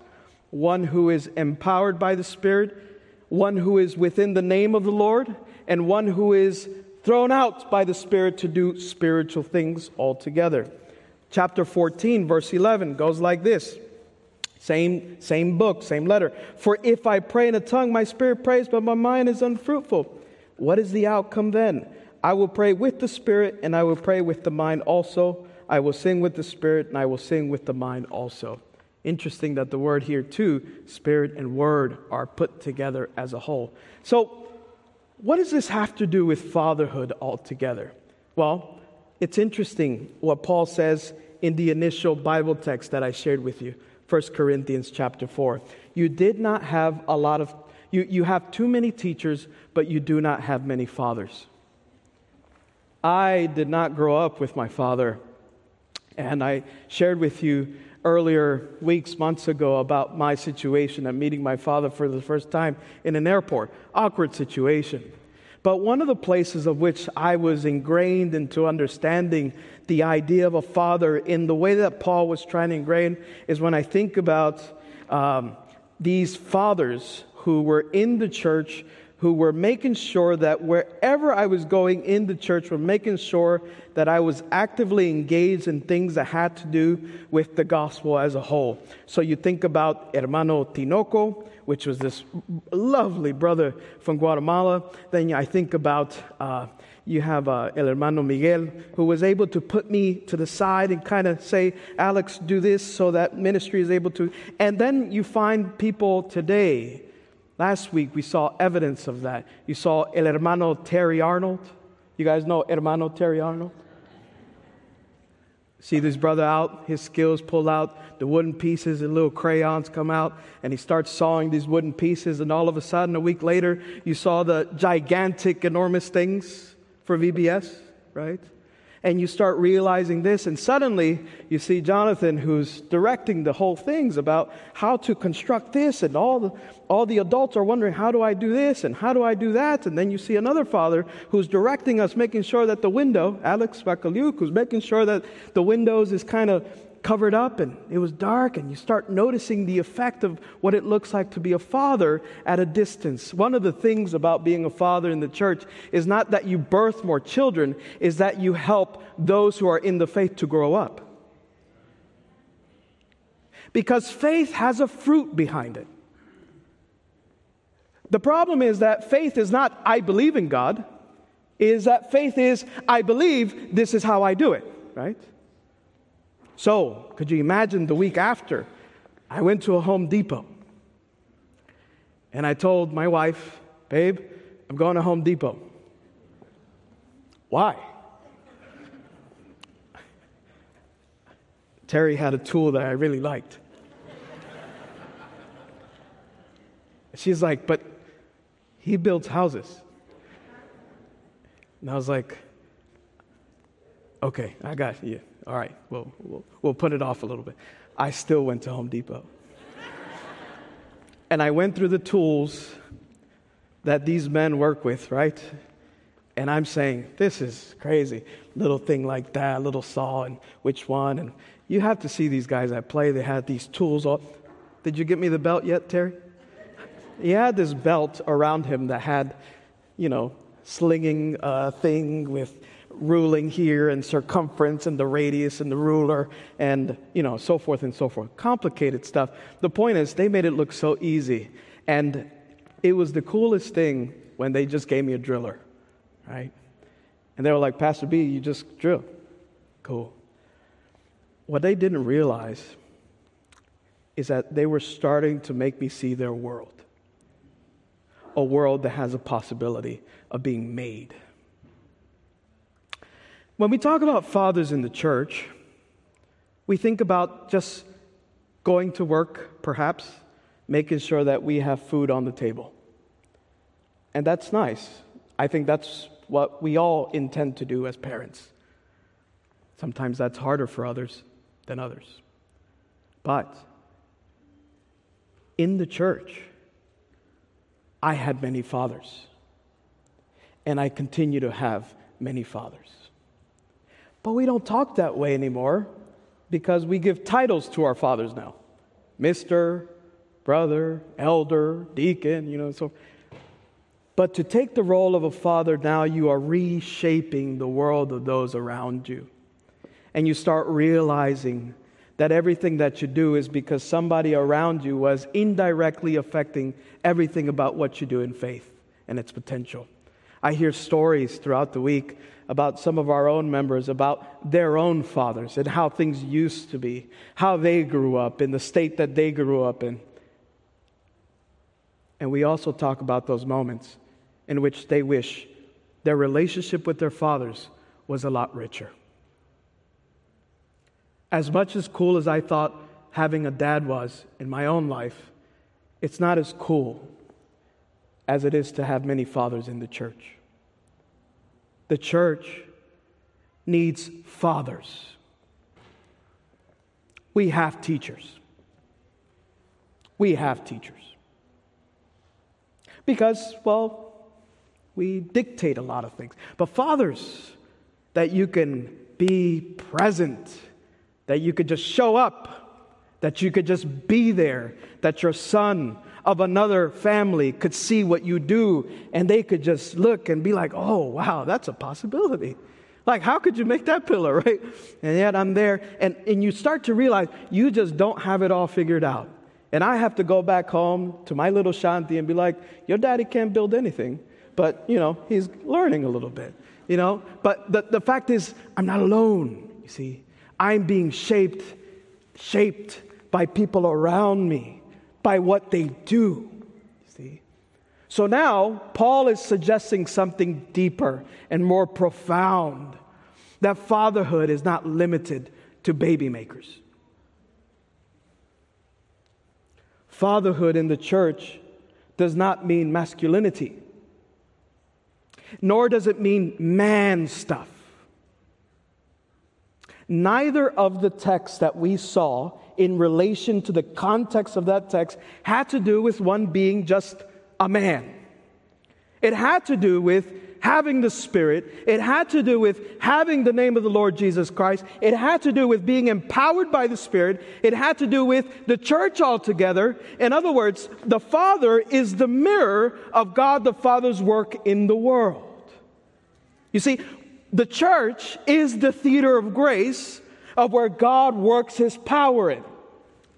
one who is empowered by the Spirit, one who is within the name of the Lord, and one who is thrown out by the Spirit to do spiritual things altogether. Chapter 14, verse 11 goes like this. Same, same book, same letter. For if I pray in a tongue, my spirit prays, but my mind is unfruitful. What is the outcome then? I will pray with the spirit, and I will pray with the mind also. I will sing with the spirit, and I will sing with the mind also. Interesting that the word here, too, spirit and word, are put together as a whole. So, what does this have to do with fatherhood altogether? Well, it's interesting what Paul says in the initial Bible text that I shared with you, 1 Corinthians chapter 4. You did not have a lot of, you, you have too many teachers, but you do not have many fathers. I did not grow up with my father, and I shared with you earlier weeks, months ago, about my situation of meeting my father for the first time in an airport. Awkward situation. But one of the places of which I was ingrained into understanding the idea of a father in the way that Paul was trying to ingrain is when I think about um, these fathers who were in the church who were making sure that wherever I was going in the church were making sure that I was actively engaged in things that had to do with the gospel as a whole. So you think about Hermano Tinoco, which was this lovely brother from Guatemala. Then I think about uh, you have uh, El Hermano Miguel, who was able to put me to the side and kind of say, Alex, do this so that ministry is able to. And then you find people today Last week we saw evidence of that. You saw El Hermano Terry Arnold. You guys know Hermano Terry Arnold? See this brother out, his skills pull out, the wooden pieces and little crayons come out, and he starts sawing these wooden pieces, and all of a sudden, a week later, you saw the gigantic, enormous things for VBS, right? And you start realizing this, and suddenly you see Jonathan, who's directing the whole things about how to construct this, and all the, all the adults are wondering, how do I do this, and how do I do that? And then you see another father who's directing us, making sure that the window, Alex Vakaliuk, who's making sure that the windows is kind of covered up and it was dark, and you start noticing the effect of what it looks like to be a father at a distance. One of the things about being a father in the church is not that you birth more children, is that you help those who are in the faith to grow up. Because faith has a fruit behind it. The problem is that faith is not, I believe in God, is that faith is, I believe this is how I do it, right? So, could you imagine the week after? I went to a Home Depot and I told my wife, Babe, I'm going to Home Depot. Why? Terry had a tool that I really liked. She's like, But he builds houses. And I was like, Okay, I got you all right, we'll, we'll, we'll put it off a little bit. I still went to Home Depot. and I went through the tools that these men work with, right? And I'm saying, this is crazy. Little thing like that, little saw, and which one? And you have to see these guys at play. They had these tools. All. Did you get me the belt yet, Terry? He had this belt around him that had, you know, slinging uh, thing with ruling here and circumference and the radius and the ruler and you know so forth and so forth. Complicated stuff. The point is they made it look so easy. And it was the coolest thing when they just gave me a driller right? And they were like pastor b you just drill. Cool. What they didn't realize is that they were starting to make me see their world. A world that has a possibility of being made When we talk about fathers in the church, we think about just going to work, perhaps, making sure that we have food on the table. And that's nice. I think that's what we all intend to do as parents. Sometimes that's harder for others than others. But in the church, I had many fathers, and I continue to have many fathers. But we don't talk that way anymore because we give titles to our fathers now Mr., brother, elder, deacon, you know, so. But to take the role of a father now, you are reshaping the world of those around you. And you start realizing that everything that you do is because somebody around you was indirectly affecting everything about what you do in faith and its potential. I hear stories throughout the week about some of our own members, about their own fathers and how things used to be, how they grew up in the state that they grew up in. And we also talk about those moments in which they wish their relationship with their fathers was a lot richer. As much as cool as I thought having a dad was in my own life, it's not as cool as it is to have many fathers in the church. The church needs fathers. We have teachers. We have teachers. Because, well, we dictate a lot of things. But fathers, that you can be present, that you could just show up, that you could just be there, that your son of another family could see what you do and they could just look and be like, oh, wow, that's a possibility. Like, how could you make that pillar, right? And yet I'm there. And, and you start to realize you just don't have it all figured out. And I have to go back home to my little Shanti and be like, your daddy can't build anything, but, you know, he's learning a little bit, you know? But the, the fact is, I'm not alone, you see. I'm being shaped, shaped by people around me by what they do. See? So now, Paul is suggesting something deeper and more profound that fatherhood is not limited to baby makers. Fatherhood in the church does not mean masculinity, nor does it mean man stuff. Neither of the texts that we saw in relation to the context of that text had to do with one being just a man. It had to do with having the Spirit. It had to do with having the name of the Lord Jesus Christ. It had to do with being empowered by the Spirit. It had to do with the church altogether. In other words, the Father is the mirror of God the Father's work in the world. You see, the church is the theater of grace of where God works his power in.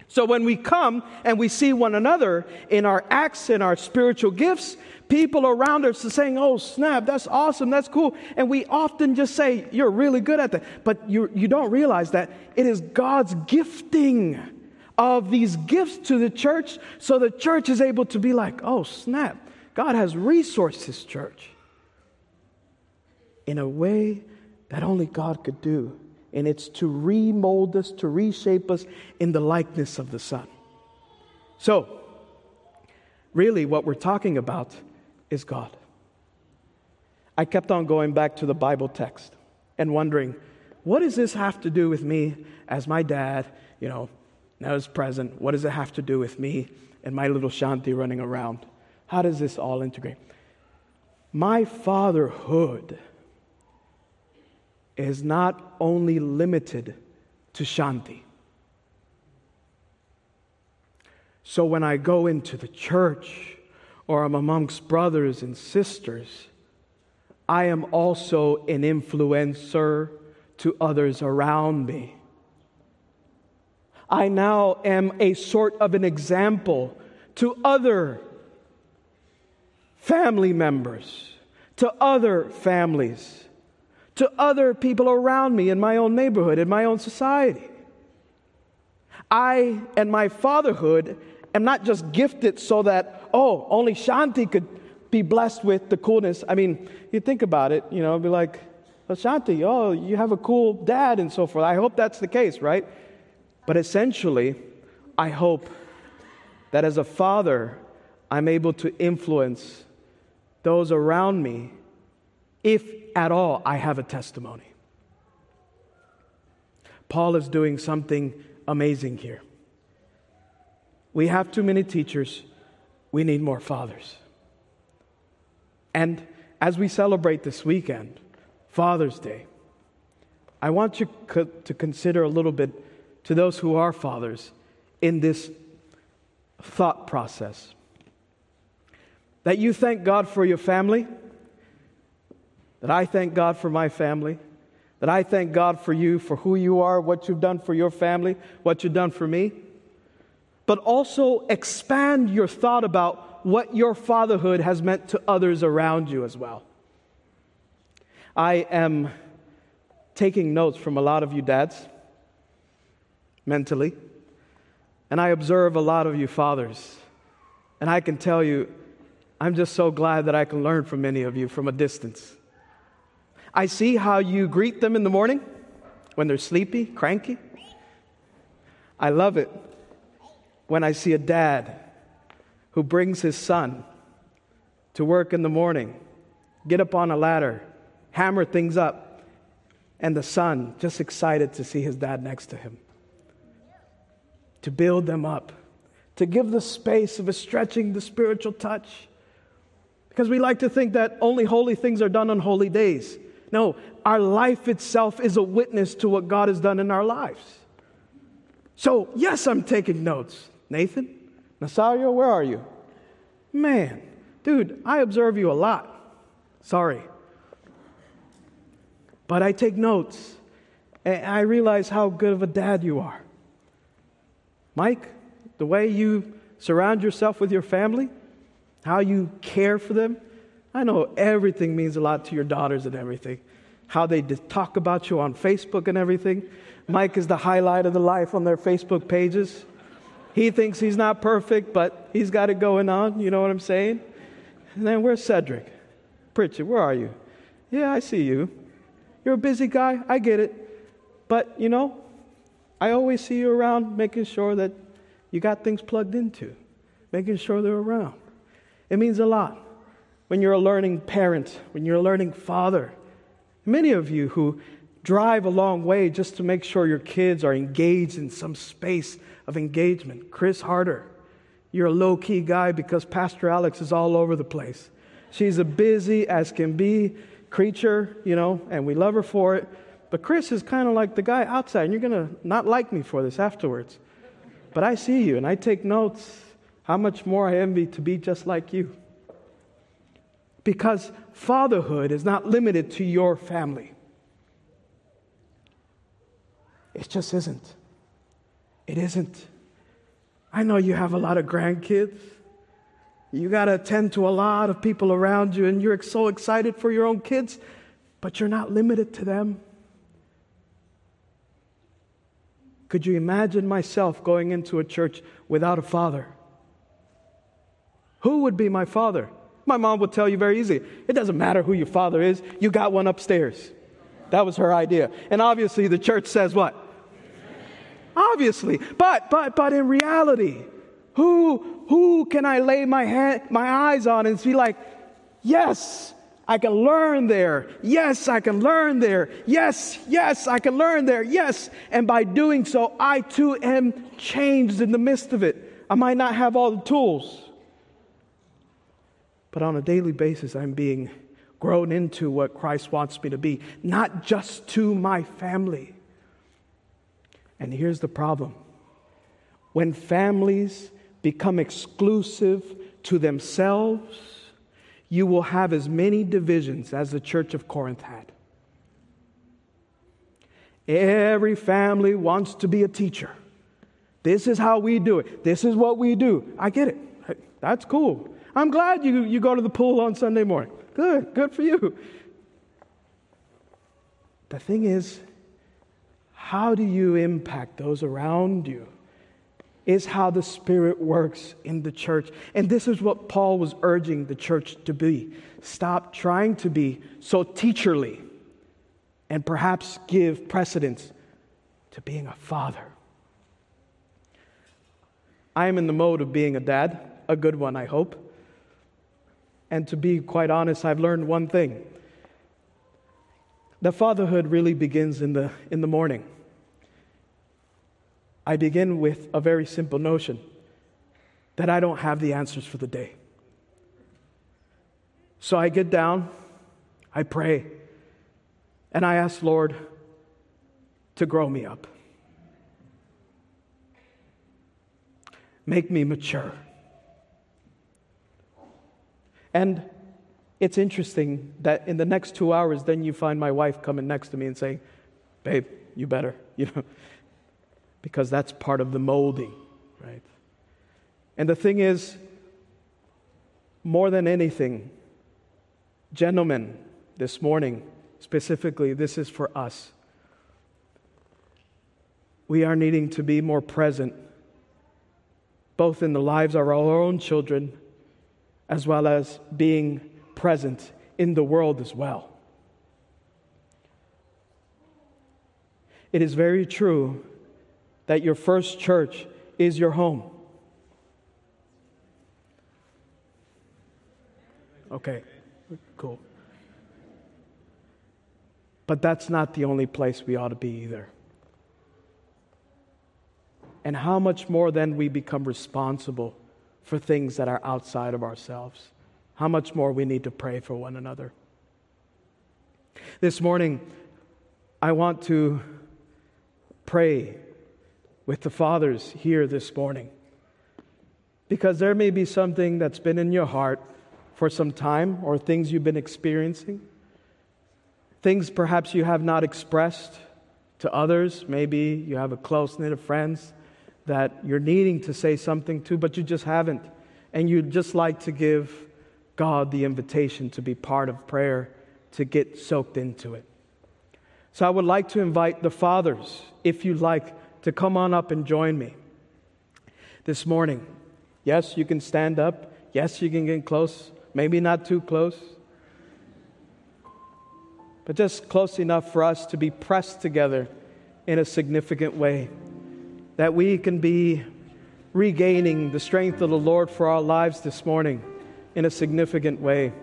So when we come and we see one another in our acts and our spiritual gifts, people around us are saying, Oh, snap, that's awesome, that's cool. And we often just say, You're really good at that. But you, you don't realize that it is God's gifting of these gifts to the church so the church is able to be like, Oh, snap, God has resourced his church in a way that only God could do and it's to remold us, to reshape us in the likeness of the Son. So, really, what we're talking about is God. I kept on going back to the Bible text and wondering, what does this have to do with me as my dad, you know, now is present? What does it have to do with me and my little Shanti running around? How does this all integrate? My fatherhood is not only limited to Shanti. So when I go into the church or I'm amongst brothers and sisters, I am also an influencer to others around me. I now am a sort of an example to other family members, to other families to other people around me in my own neighborhood, in my own society. I and my fatherhood am not just gifted so that, oh, only Shanti could be blessed with the coolness. I mean, you think about it, you know, be like, Ashanti, oh, you have a cool dad and so forth. I hope that's the case, right? But essentially, I hope that as a father, I'm able to influence those around me, if at all I have a testimony. Paul is doing something amazing here. We have too many teachers, we need more fathers. And as we celebrate this weekend, Father's Day, I want you co- to consider a little bit to those who are fathers in this thought process. That you thank God for your family, that I thank God for my family, that I thank God for you, for who you are, what you've done for your family, what you've done for me, but also expand your thought about what your fatherhood has meant to others around you as well. I am taking notes from a lot of you dads mentally, and I observe a lot of you fathers. And I can tell you, I'm just so glad that I can learn from many of you from a distance. I see how you greet them in the morning when they're sleepy, cranky. I love it when I see a dad who brings his son to work in the morning, get up on a ladder, hammer things up, and the son just excited to see his dad next to him. To build them up, to give the space of a stretching the spiritual touch. Because we like to think that only holy things are done on holy days. No, our life itself is a witness to what God has done in our lives. So, yes, I'm taking notes. Nathan, Nasario, where are you? Man, dude, I observe you a lot. Sorry. But I take notes, and I realize how good of a dad you are. Mike, the way you surround yourself with your family, how you care for them, I know everything means a lot to your daughters and everything. How they talk about you on Facebook and everything. Mike is the highlight of the life on their Facebook pages. He thinks he's not perfect, but he's got it going on. You know what I'm saying? And then where's Cedric? Pritchett, where are you? Yeah, I see you. You're a busy guy. I get it. But, you know, I always see you around making sure that you got things plugged into, making sure they're around. It means a lot when you're a learning parent, when you're a learning father. Many of you who drive a long way just to make sure your kids are engaged in some space of engagement. Chris Harder, you're a low key guy because Pastor Alex is all over the place. She's a busy as can be creature, you know, and we love her for it. But Chris is kind of like the guy outside, and you're going to not like me for this afterwards. But I see you and I take notes. How much more I envy to be just like you. Because fatherhood is not limited to your family. It just isn't. It isn't. I know you have a lot of grandkids. You got to attend to a lot of people around you, and you're so excited for your own kids, but you're not limited to them. Could you imagine myself going into a church without a father? Who would be my father? My mom would tell you very easy it doesn't matter who your father is, you got one upstairs. That was her idea. And obviously, the church says what? Obviously. But, but, but in reality, who, who can I lay my, hand, my eyes on and be like, yes, I can learn there. Yes, I can learn there. Yes, yes, I can learn there. Yes. And by doing so, I too am changed in the midst of it. I might not have all the tools, but on a daily basis, I'm being grown into what Christ wants me to be, not just to my family. And here's the problem when families become exclusive to themselves, you will have as many divisions as the church of Corinth had. Every family wants to be a teacher. This is how we do it. This is what we do. I get it. That's cool. I'm glad you, you go to the pool on Sunday morning. Good, good for you. The thing is, how do you impact those around you? Is how the Spirit works in the church. And this is what Paul was urging the church to be. Stop trying to be so teacherly and perhaps give precedence to being a father. I am in the mode of being a dad, a good one, I hope. And to be quite honest, I've learned one thing that fatherhood really begins in the, in the morning. I begin with a very simple notion that I don't have the answers for the day. So I get down, I pray, and I ask Lord to grow me up. Make me mature. And it's interesting that in the next two hours, then you find my wife coming next to me and saying, Babe, you better, you know, because that's part of the molding, right? And the thing is, more than anything, gentlemen, this morning, specifically, this is for us. We are needing to be more present, both in the lives of our own children as well as being present in the world as well. It is very true that your first church is your home. Okay, cool. But that's not the only place we ought to be either. And how much more then we become responsible for things that are outside of ourselves. How much more we need to pray for one another. This morning, I want to pray with the fathers here this morning because there may be something that's been in your heart for some time or things you've been experiencing, things perhaps you have not expressed to others. Maybe you have a close knit of friends that you're needing to say something to, but you just haven't. And you'd just like to give God the invitation to be part of prayer, to get soaked into it. So I would like to invite the fathers, if you'd like, to come on up and join me this morning. Yes, you can stand up. Yes, you can get close. Maybe not too close. But just close enough for us to be pressed together in a significant way that we can be regaining the strength of the Lord for our lives this morning in a significant way.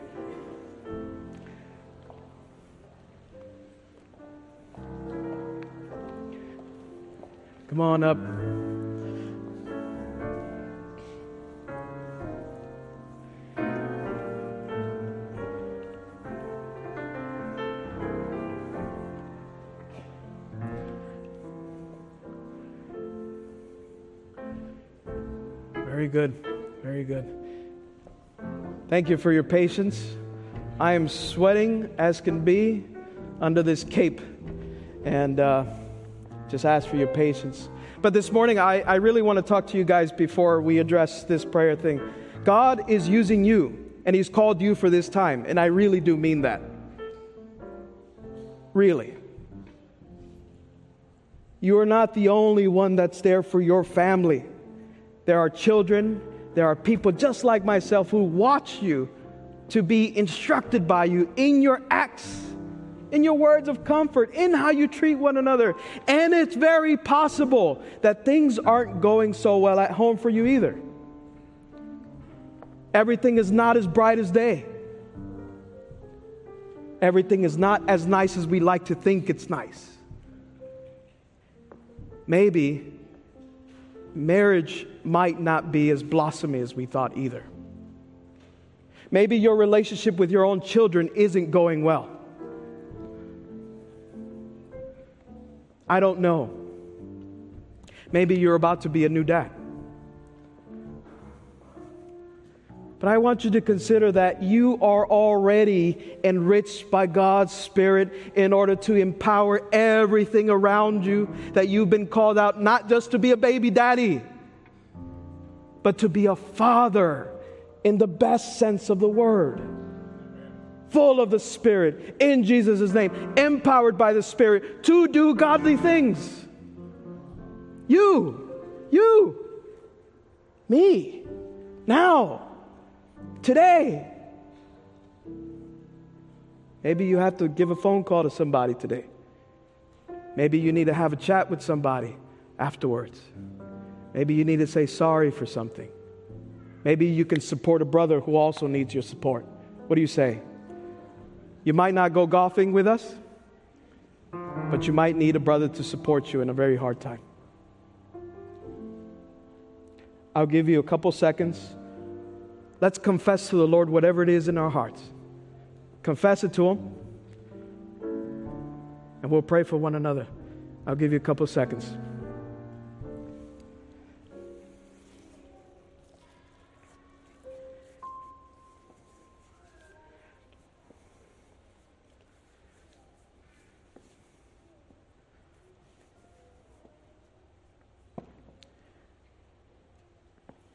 Come on up. Very good. Very good. Thank you for your patience. I am sweating as can be under this cape and uh, just ask for your patience. But this morning, I, I really want to talk to you guys before we address this prayer thing. God is using you, and He's called you for this time, and I really do mean that. Really. You are not the only one that's there for your family. There are children, there are people just like myself who watch you to be instructed by you in your acts, in your words of comfort, in how you treat one another. And it's very possible that things aren't going so well at home for you either. Everything is not as bright as day. Everything is not as nice as we like to think it's nice. Maybe marriage might not be as blossomy as we thought either. Maybe your relationship with your own children isn't going well. I don't know. Maybe you're about to be a new dad. But I want you to consider that you are already enriched by God's Spirit in order to empower everything around you, that you've been called out not just to be a baby daddy, but to be a father in the best sense of the word. Full of the Spirit, in Jesus' name, empowered by the Spirit to do godly things. You, you, me, now Today. Maybe you have to give a phone call to somebody today. Maybe you need to have a chat with somebody afterwards. Maybe you need to say sorry for something. Maybe you can support a brother who also needs your support. What do you say? You might not go golfing with us, but you might need a brother to support you in a very hard time. I'll give you a couple seconds. Let's confess to the Lord whatever it is in our hearts. Confess it to Him, and we'll pray for one another. I'll give you a couple seconds.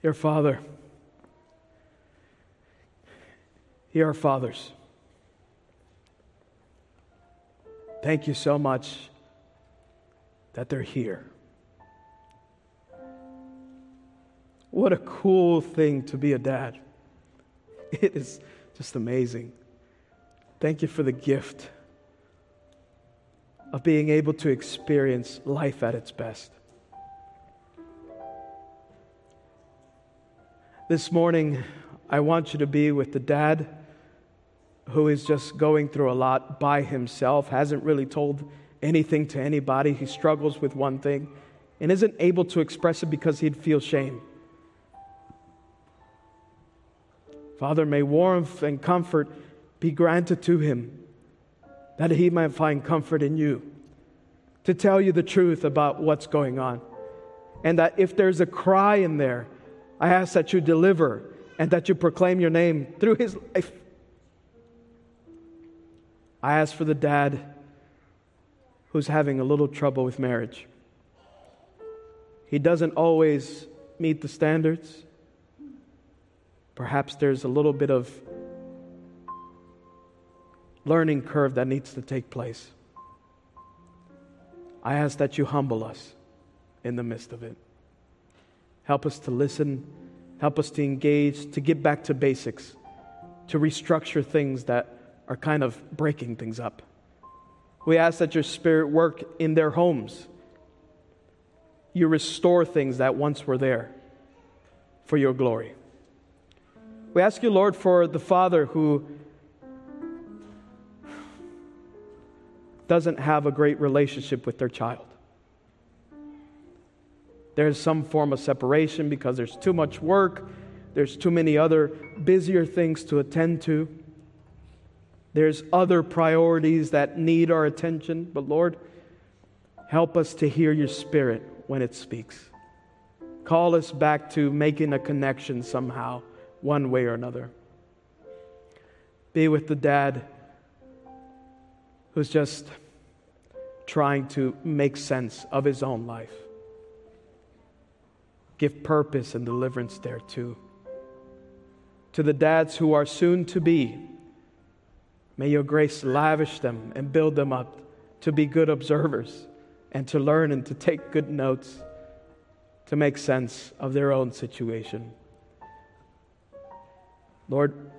Dear Father, hear our fathers. Thank you so much that they're here. What a cool thing to be a dad. It is just amazing. Thank you for the gift of being able to experience life at its best. This morning, I want you to be with the dad who is just going through a lot by himself, hasn't really told anything to anybody. He struggles with one thing and isn't able to express it because he'd feel shame. Father, may warmth and comfort be granted to him that he might find comfort in you to tell you the truth about what's going on. And that if there's a cry in there, I ask that you deliver and that you proclaim your name through his life. I ask for the dad who's having a little trouble with marriage. He doesn't always meet the standards. Perhaps there's a little bit of learning curve that needs to take place. I ask that you humble us in the midst of it. Help us to listen, help us to engage, to get back to basics, to restructure things that are kind of breaking things up. We ask that your spirit work in their homes. You restore things that once were there for your glory. We ask you, Lord, for the father who doesn't have a great relationship with their child. There's some form of separation because there's too much work, there's too many other busier things to attend to. There's other priorities that need our attention, but Lord, help us to hear your spirit when it speaks. Call us back to making a connection somehow, one way or another. Be with the dad who's just trying to make sense of his own life. Give purpose and deliverance there too. To the dads who are soon to be, may your grace lavish them and build them up to be good observers and to learn and to take good notes to make sense of their own situation. Lord,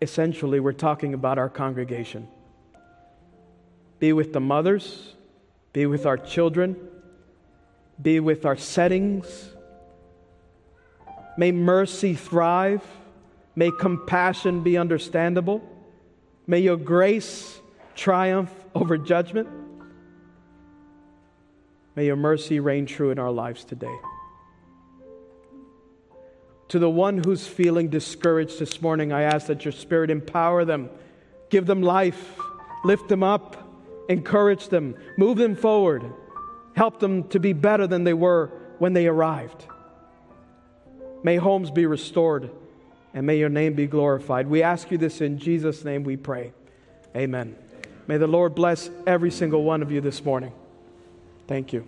essentially, we're talking about our congregation. Be with the mothers, be with our children, be with our settings. May mercy thrive. May compassion be understandable. May your grace triumph over judgment. May your mercy reign true in our lives today. To the one who's feeling discouraged this morning, I ask that your spirit empower them, give them life, lift them up, encourage them, move them forward, help them to be better than they were when they arrived. May homes be restored and may your name be glorified. We ask you this in Jesus' name we pray. Amen. May the Lord bless every single one of you this morning. Thank you.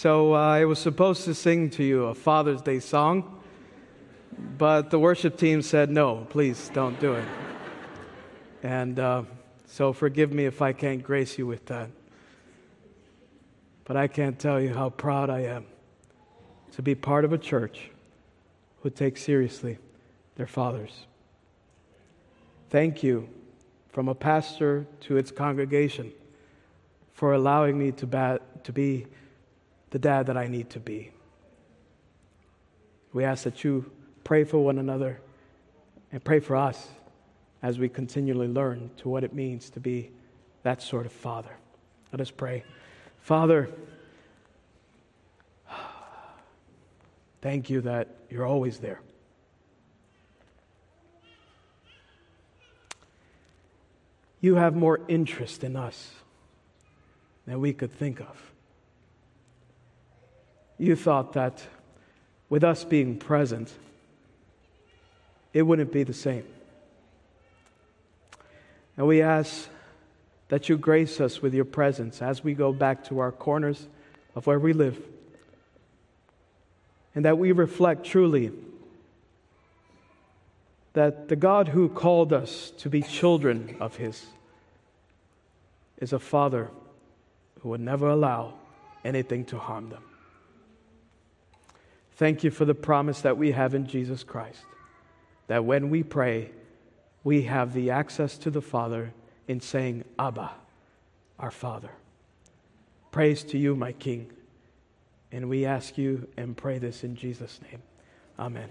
So uh, I was supposed to sing to you a Father's Day song, but the worship team said, no, please don't do it. And uh, so forgive me if I can't grace you with that. But I can't tell you how proud I am to be part of a church who takes seriously their fathers. Thank you from a pastor to its congregation for allowing me to, to be the dad that I need to be. We ask that you pray for one another and pray for us as we continually learn to what it means to be that sort of father. Let us pray. Father, thank you that you're always there. You have more interest in us than we could think of. You thought that with us being present, it wouldn't be the same. And we ask that you grace us with your presence as we go back to our corners of where we live. And that we reflect truly that the God who called us to be children of His is a Father who would never allow anything to harm them. Thank you for the promise that we have in Jesus Christ, that when we pray, we have the access to the Father in saying, Abba, our Father. Praise to you, my King. And we ask you and pray this in Jesus' name. Amen.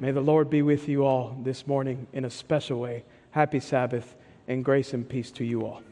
May the Lord be with you all this morning in a special way. Happy Sabbath and grace and peace to you all.